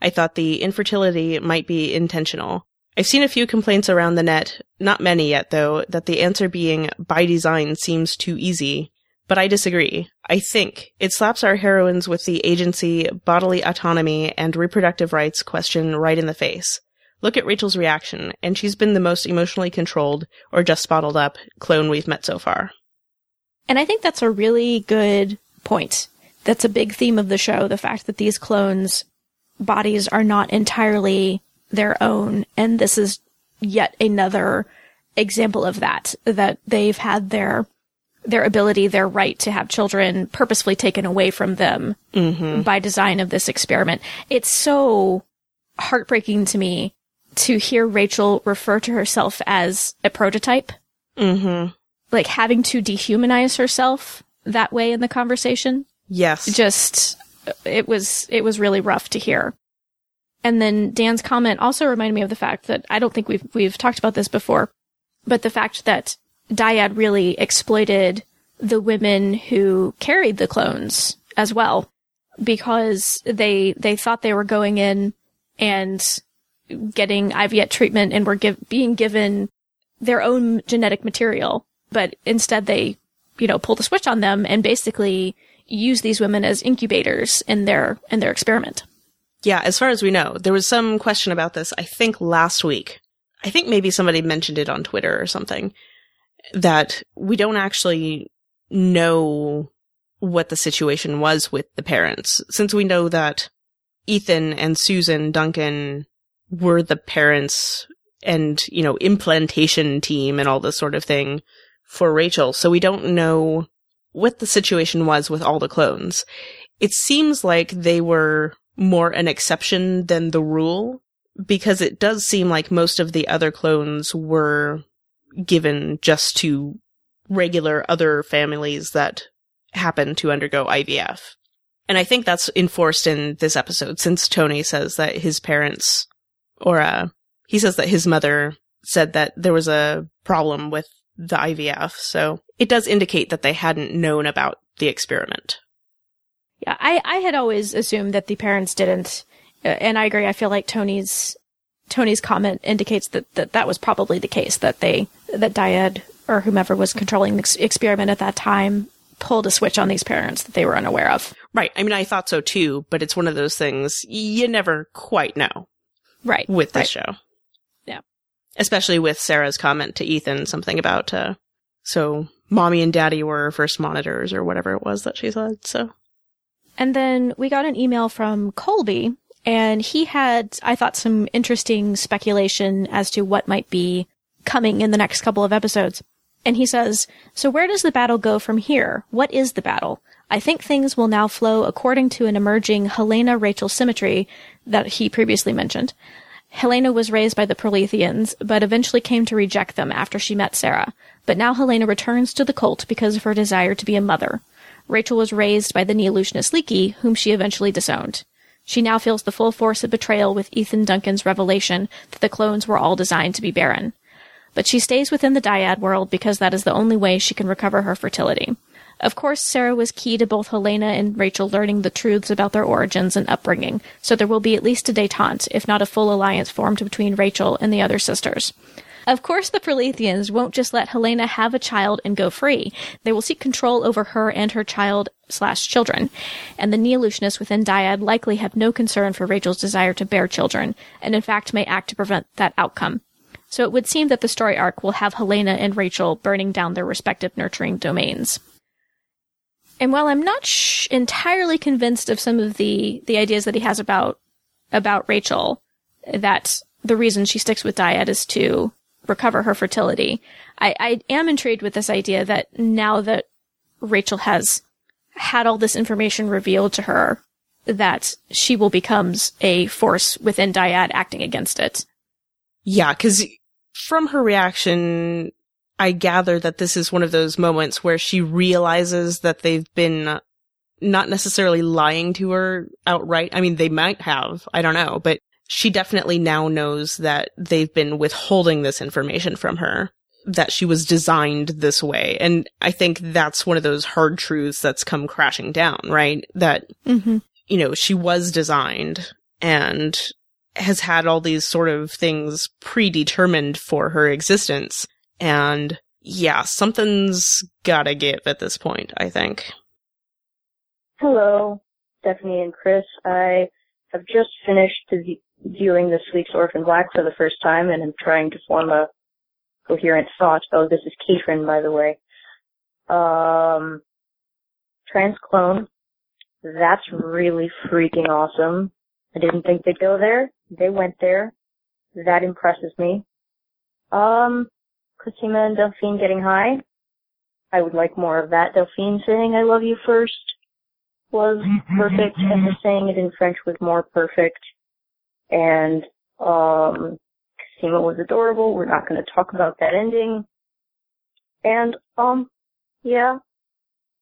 I thought the infertility might be intentional. I've seen a few complaints around the net, not many yet though, that the answer being by design seems too easy. But I disagree. I think it slaps our heroines with the agency, bodily autonomy, and reproductive rights question right in the face. Look at Rachel's reaction, and she's been the most emotionally controlled, or just bottled up, clone we've met so far. And I think that's a really good point. That's a big theme of the show, the fact that these clones' bodies are not entirely their own, and this is yet another example of that, that they've had their their ability, their right to have children purposefully taken away from them Mm-hmm. by design of this experiment. It's so heartbreaking to me to hear Rachel refer to herself as a prototype, Mm-hmm. like having to dehumanize herself that way in the conversation. Yes. Just it was it was really rough to hear. And then Dan's comment also reminded me of the fact that I don't think we've we've talked about this before, but the fact that Dyad really exploited the women who carried the clones as well because they they thought they were going in and getting IVF treatment and were give, being given their own genetic material, but instead they, you know, pulled the switch on them and basically use these women as incubators in their in their experiment. Yeah, as far as we know, there was some question about this, I think last week. I think maybe somebody mentioned it on Twitter or something that we don't actually know what the situation was with the parents. Since we know that Ethan and Susan Duncan were the parents and, you know, implantation team and all this sort of thing for Rachel. So we don't know what the situation was with all the clones. It seems like they were more an exception than the rule because it does seem like most of the other clones were given just to regular other families that happen to undergo IVF. And I think that's enforced in this episode since Tony says that his parents, or uh, he says that his mother said that there was a problem with the IVF. So it does indicate that they hadn't known about the experiment. Yeah, I I had always assumed that the parents didn't, uh, and I agree. I feel like Tony's Tony's comment indicates that that, that was probably the case that they that Dyad or whomever was controlling the ex- experiment at that time pulled a switch on these parents that they were unaware of. Right. I mean, I thought so too, but it's one of those things you never quite know Right. with this right. show. Yeah. Especially with Sarah's comment to Ethan, something about, uh, so mommy and daddy were first monitors or whatever it was that she said. So, And then we got an email from Colby, and he had, I thought, some interesting speculation as to what might be coming in the next couple of episodes. And he says, So where does the battle go from here? What is the battle? I think things will now flow according to an emerging Helena Rachel symmetry that he previously mentioned. Helena was raised by the Proletheans, but eventually came to reject them after she met Sarah. But now Helena returns to the cult because of her desire to be a mother. Rachel was raised by the Neolutionist Leekie, whom she eventually disowned. She now feels the full force of betrayal with Ethan Duncan's revelation that the clones were all designed to be barren. But she stays within the dyad world because that is the only way she can recover her fertility. Of course, Sarah was key to both Helena and Rachel learning the truths about their origins and upbringing, so there will be at least a detente, if not a full alliance formed between Rachel and the other sisters. Of course, the Proletheans won't just let Helena have a child and go free. They will seek control over her and her child slash children. And the Neolutionists within Dyad likely have no concern for Rachel's desire to bear children, and in fact may act to prevent that outcome. So it would seem that the story arc will have Helena and Rachel burning down their respective nurturing domains. And while I'm not sh- entirely convinced of some of the, the ideas that he has about, about Rachel, that the reason she sticks with Dyad is to recover her fertility, I, I am intrigued with this idea that now that Rachel has had all this information revealed to her, that she will becomes a force within Dyad acting against it. Yeah, cause from her reaction, I gather that this is one of those moments where she realizes that they've been not necessarily lying to her outright. I mean, they might have. I don't know, but she definitely now knows that they've been withholding this information from her, that she was designed this way. And I think that's one of those hard truths that's come crashing down, right? That, Mm-hmm. you know, she was designed and has had all these sort of things predetermined for her existence. And yeah, something's gotta give at this point, I think. Hello, Stephanie and Chris. I have just finished viewing this week's Orphan Black for the first time and I'm trying to form a coherent thought. Oh, this is Katrin, by the way. Um, Transclone. That's really freaking awesome. I didn't think they'd go there. They went there. That impresses me. Um, Cosima and Delphine getting high. I would like more of that. Delphine saying I love you first was [LAUGHS] perfect, and the saying it in French was more perfect. And, um, Cosima was adorable. We're not going to talk about that ending. And, um, yeah,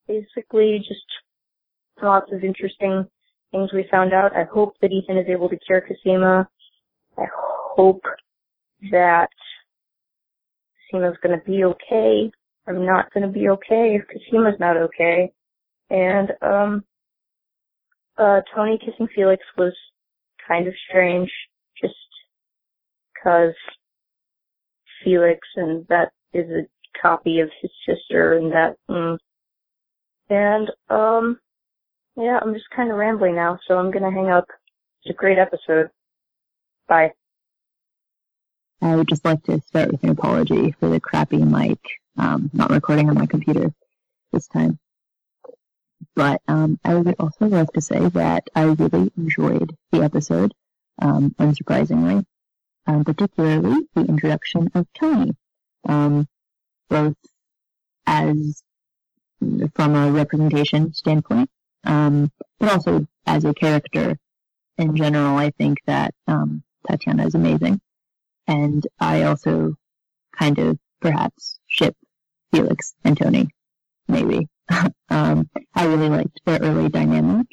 basically just lots of interesting things we found out. I hope that Ethan is able to cure Cosima. I hope that Cosima's gonna be okay. I'm not gonna be okay if Cosima's not okay. And, um, uh, Tony kissing Felix was kind of strange, just cause Felix and that is a copy of his sister and that, mm. and, um, yeah, I'm just kind of rambling now, so I'm gonna hang up. It's a great episode. Bye. I would just like to start with an apology for the crappy mic, um, not recording on my computer this time. But um, I would also like to say that I really enjoyed the episode, um, unsurprisingly, um, particularly the introduction of Tony, um, both as from a representation standpoint, um, but also as a character in general. I think that um, Tatiana is amazing, and I also kind of perhaps ship Felix and Tony, maybe. [LAUGHS] um, I really liked their early dynamic,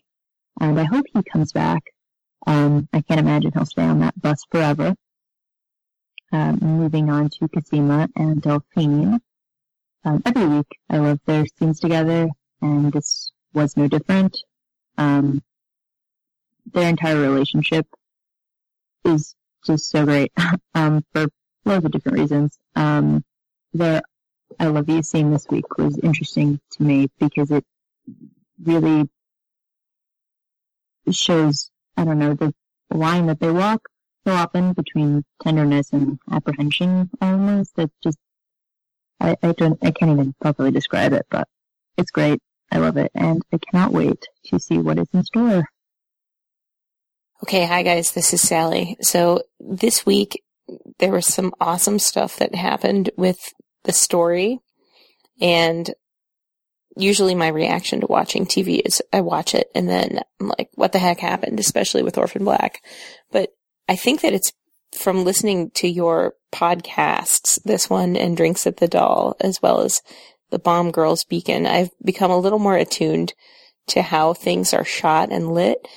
and I hope he comes back. Um, I can't imagine he'll stay on that bus forever. Um, moving on to Cosima and Delphine. Um, every week I love their scenes together, and this was no different. Um, their entire relationship is just so great [LAUGHS] um, for loads of different reasons. Um, their I love you scene this week was interesting to me because it really shows I don't know the line that they walk so often between tenderness and apprehension almost that just I, I don't I can't even properly describe it but it's great I love it and I cannot wait to see what is in store. Okay, hi guys, this is Sally. So this week there was some awesome stuff that happened with the story and usually my reaction to watching TV is I watch it and then I'm like, what the heck happened, especially with Orphan Black. But I think that it's from listening to your podcasts, this one and Drinks at the Doll, as well as the Bomb Girls Beacon, I've become a little more attuned to how things are shot and lit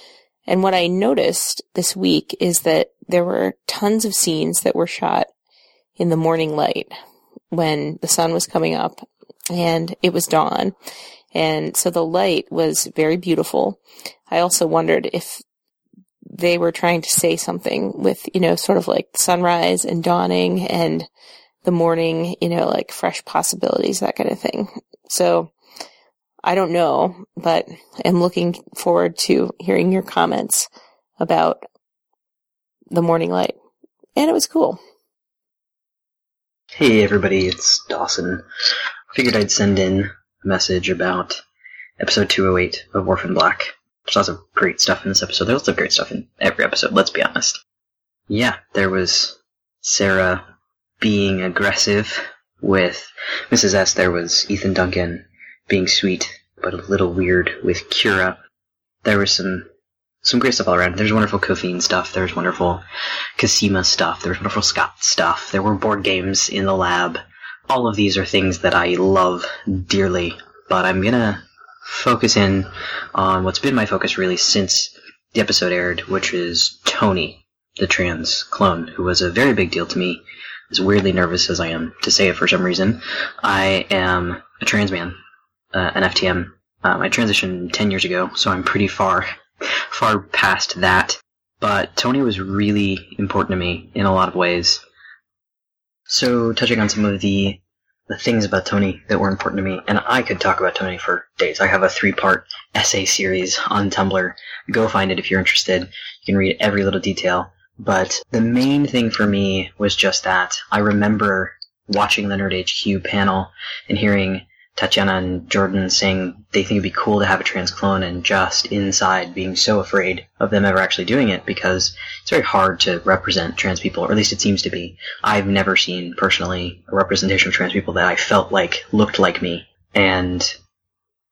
and what I noticed this week is that there were tons of scenes that were shot in the morning light when the sun was coming up and it was dawn. And so the light was very beautiful. I also wondered if they were trying to say something with, you know, sort of like sunrise and dawning and the morning, you know, like fresh possibilities, that kind of thing. So I don't know, but I'm looking forward to hearing your comments about the morning light. And it was cool. Hey everybody, it's Dawson. Figured I'd send in a message about episode 208 of Orphan Black. There's lots of great stuff in this episode. There's lots of great stuff in every episode, let's be honest. Yeah, there was Sarah being aggressive with Mrs. S. There was Ethan Duncan being sweet but a little weird with Kira. There was some some great stuff all around. There's wonderful Cophine stuff. There's wonderful Cosima stuff. There's wonderful Scott stuff. There were board games in the lab. All of these are things that I love dearly, but I'm gonna focus in on what's been my focus really since the episode aired, which is Tony, the trans clone, who was a very big deal to me. As weirdly nervous as I am to say it for some reason, I am a trans man uh, an FTM. Um, I transitioned 10 years ago, so I'm pretty far, far past that. But Tony was really important to me in a lot of ways. So, touching on some of the the things about Tony that were important to me, and I could talk about Tony for days. I have a three part essay series on Tumblr. Go find it if you're interested. You can read every little detail. But the main thing for me was just that I remember watching the Nerd HQ panel and hearing Tatiana and Jordan saying they think it'd be cool to have a trans clone and just inside being so afraid of them ever actually doing it because it's very hard to represent trans people, or at least it seems to be. I've never seen personally a representation of trans people that I felt like looked like me. And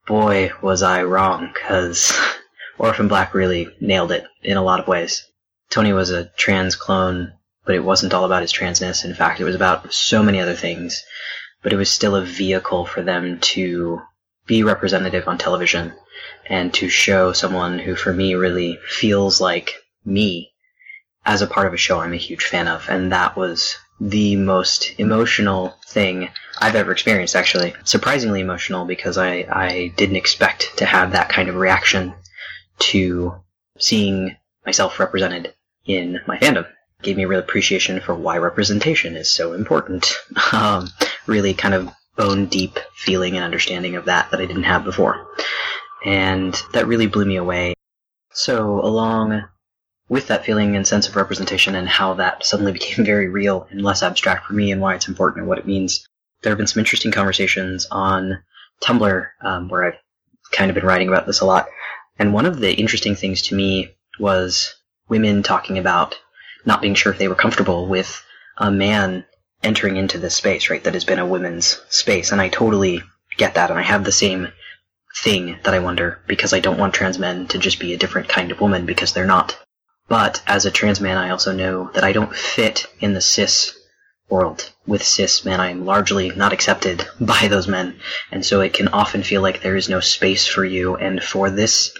boy, was I wrong because [LAUGHS] Orphan Black really nailed it in a lot of ways. Tony was a trans clone, but it wasn't all about his transness. In fact, it was about so many other things but it was still a vehicle for them to be representative on television and to show someone who, for me, really feels like me as a part of a show I'm a huge fan of. And that was the most emotional thing I've ever experienced, actually. Surprisingly emotional because I, I didn't expect to have that kind of reaction to seeing myself represented in my fandom gave me a real appreciation for why representation is so important. [LAUGHS] Um, really kind of bone deep feeling and understanding of that that I didn't have before. And that really blew me away. So along with that feeling and sense of representation and how that suddenly [LAUGHS] became very real and less abstract for me and why it's important and what it means, there have been some interesting conversations on Tumblr um, where I've kind of been writing about this a lot. And one of the interesting things to me was women talking about not being sure if they were comfortable with a man entering into this space, right? That has been a women's space. And I totally get that. And I have the same thing that I wonder because I don't want trans men to just be a different kind of woman because they're not. But as a trans man, I also know that I don't fit in the cis world. With cis men, I'm largely not accepted [LAUGHS] by those men. And so it can often feel like there is no space for you. And for this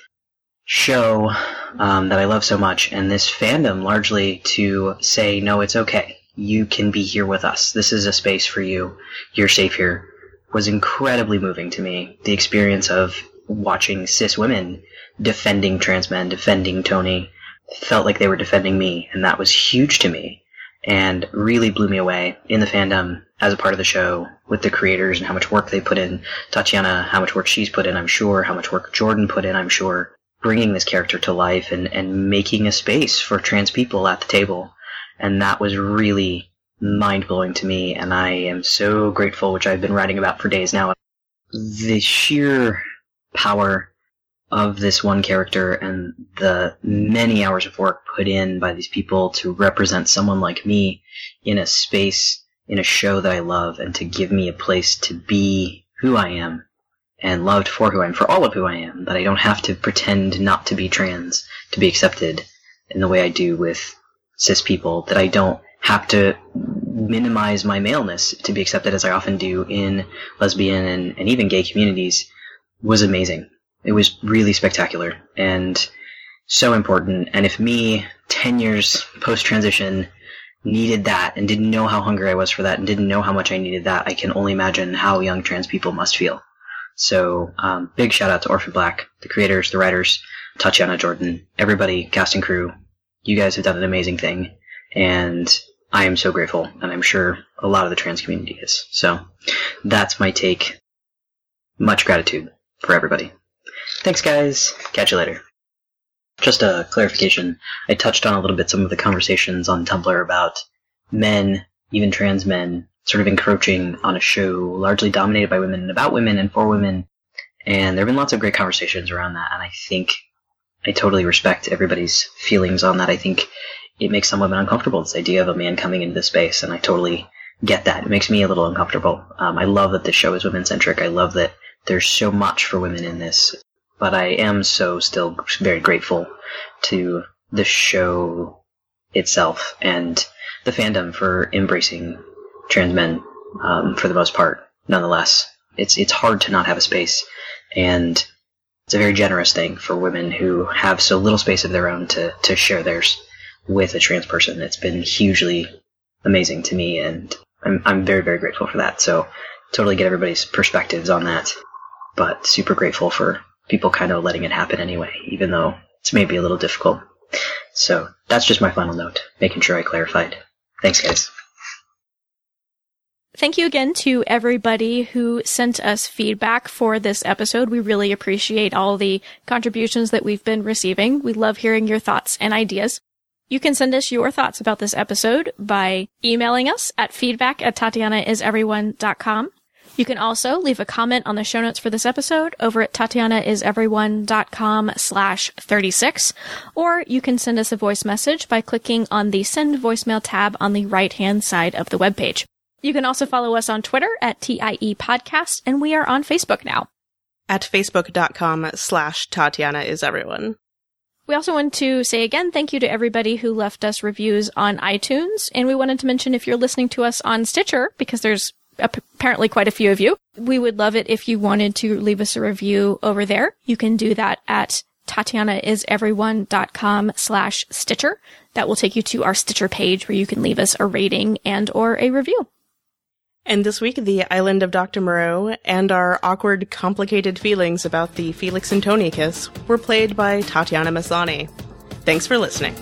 show um, that I love so much and this fandom largely to say, no, it's okay. You can be here with us. This is a space for you. You're safe here. Was incredibly moving to me. The experience of watching cis women defending trans men, defending Tony, felt like they were defending me, and that was huge to me and really blew me away in the fandom as a part of the show with the creators and how much work they put in. Tatiana, how much work she's put in, I'm sure, how much work Jordan put in, I'm sure bringing this character to life and, and making a space for trans people at the table. And that was really mind blowing to me. And I am so grateful, which I've been writing about for days now. The sheer power of this one character and the many hours of work put in by these people to represent someone like me in a space, in a show that I love, and to give me a place to be who I am and loved for who I am, for all of who I am, that I don't have to pretend not to be trans to be accepted in the way I do with cis people, that I don't have to minimize my maleness to be accepted as I often do in lesbian and, and even gay communities was amazing. It was really spectacular and so important. And if me, 10 years post transition, needed that and didn't know how hungry I was for that and didn't know how much I needed that, I can only imagine how young trans people must feel. So um, big shout out to Orphan Black, the creators, the writers, Tatiana Jordan, everybody, cast and crew. You guys have done an amazing thing, and I am so grateful, and I'm sure a lot of the trans community is. So that's my take. Much gratitude for everybody. Thanks, guys. Catch you later. Just a clarification. I touched on a little bit some of the conversations on Tumblr about men, even trans men, sort of encroaching on a show largely dominated by women and about women and for women. And there have been lots of great conversations around that, and I think I totally respect everybody's feelings on that. I think it makes some women uncomfortable, this idea of a man coming into the space, and I totally get that. It makes me a little uncomfortable. Um, I love that this show is women centric. I love that there's so much for women in this, but I am so still very grateful to the show itself and the fandom for embracing trans men um, for the most part. Nonetheless, it's it's hard to not have a space, and it's a very generous thing for women who have so little space of their own to to share theirs with a trans person. It's been hugely amazing to me, and I'm I'm very very grateful for that. So totally get everybody's perspectives on that, but super grateful for people kind of letting it happen anyway, even though it's maybe a little difficult. So that's just my final note, making sure I clarified. Thanks, guys. Thank you again to everybody who sent us feedback for this episode. We really appreciate all the contributions that we've been receiving. We love hearing your thoughts and ideas. You can send us your thoughts about this episode by emailing us at feedback at tatianaiseveryone.com. You can also leave a comment on the show notes for this episode over at tatianaiseveryone.com slash 36, or you can send us a voice message by clicking on the send voicemail tab on the right hand side of the webpage. You can also follow us on Twitter at TIE Podcast, and we are on Facebook now. At facebook.com slash Tatiana is everyone. We also want to say again thank you to everybody who left us reviews on iTunes. And we wanted to mention if you're listening to us on Stitcher, because there's apparently quite a few of you, we would love it if you wanted to leave us a review over there. You can do that at tatianaiseveryone.com slash Stitcher. That will take you to our Stitcher page where you can leave us a rating and or a review. And this week, the island of Dr. Moreau and our awkward, complicated feelings about the Felix and Tony kiss were played by Tatiana Maslany. Thanks for listening.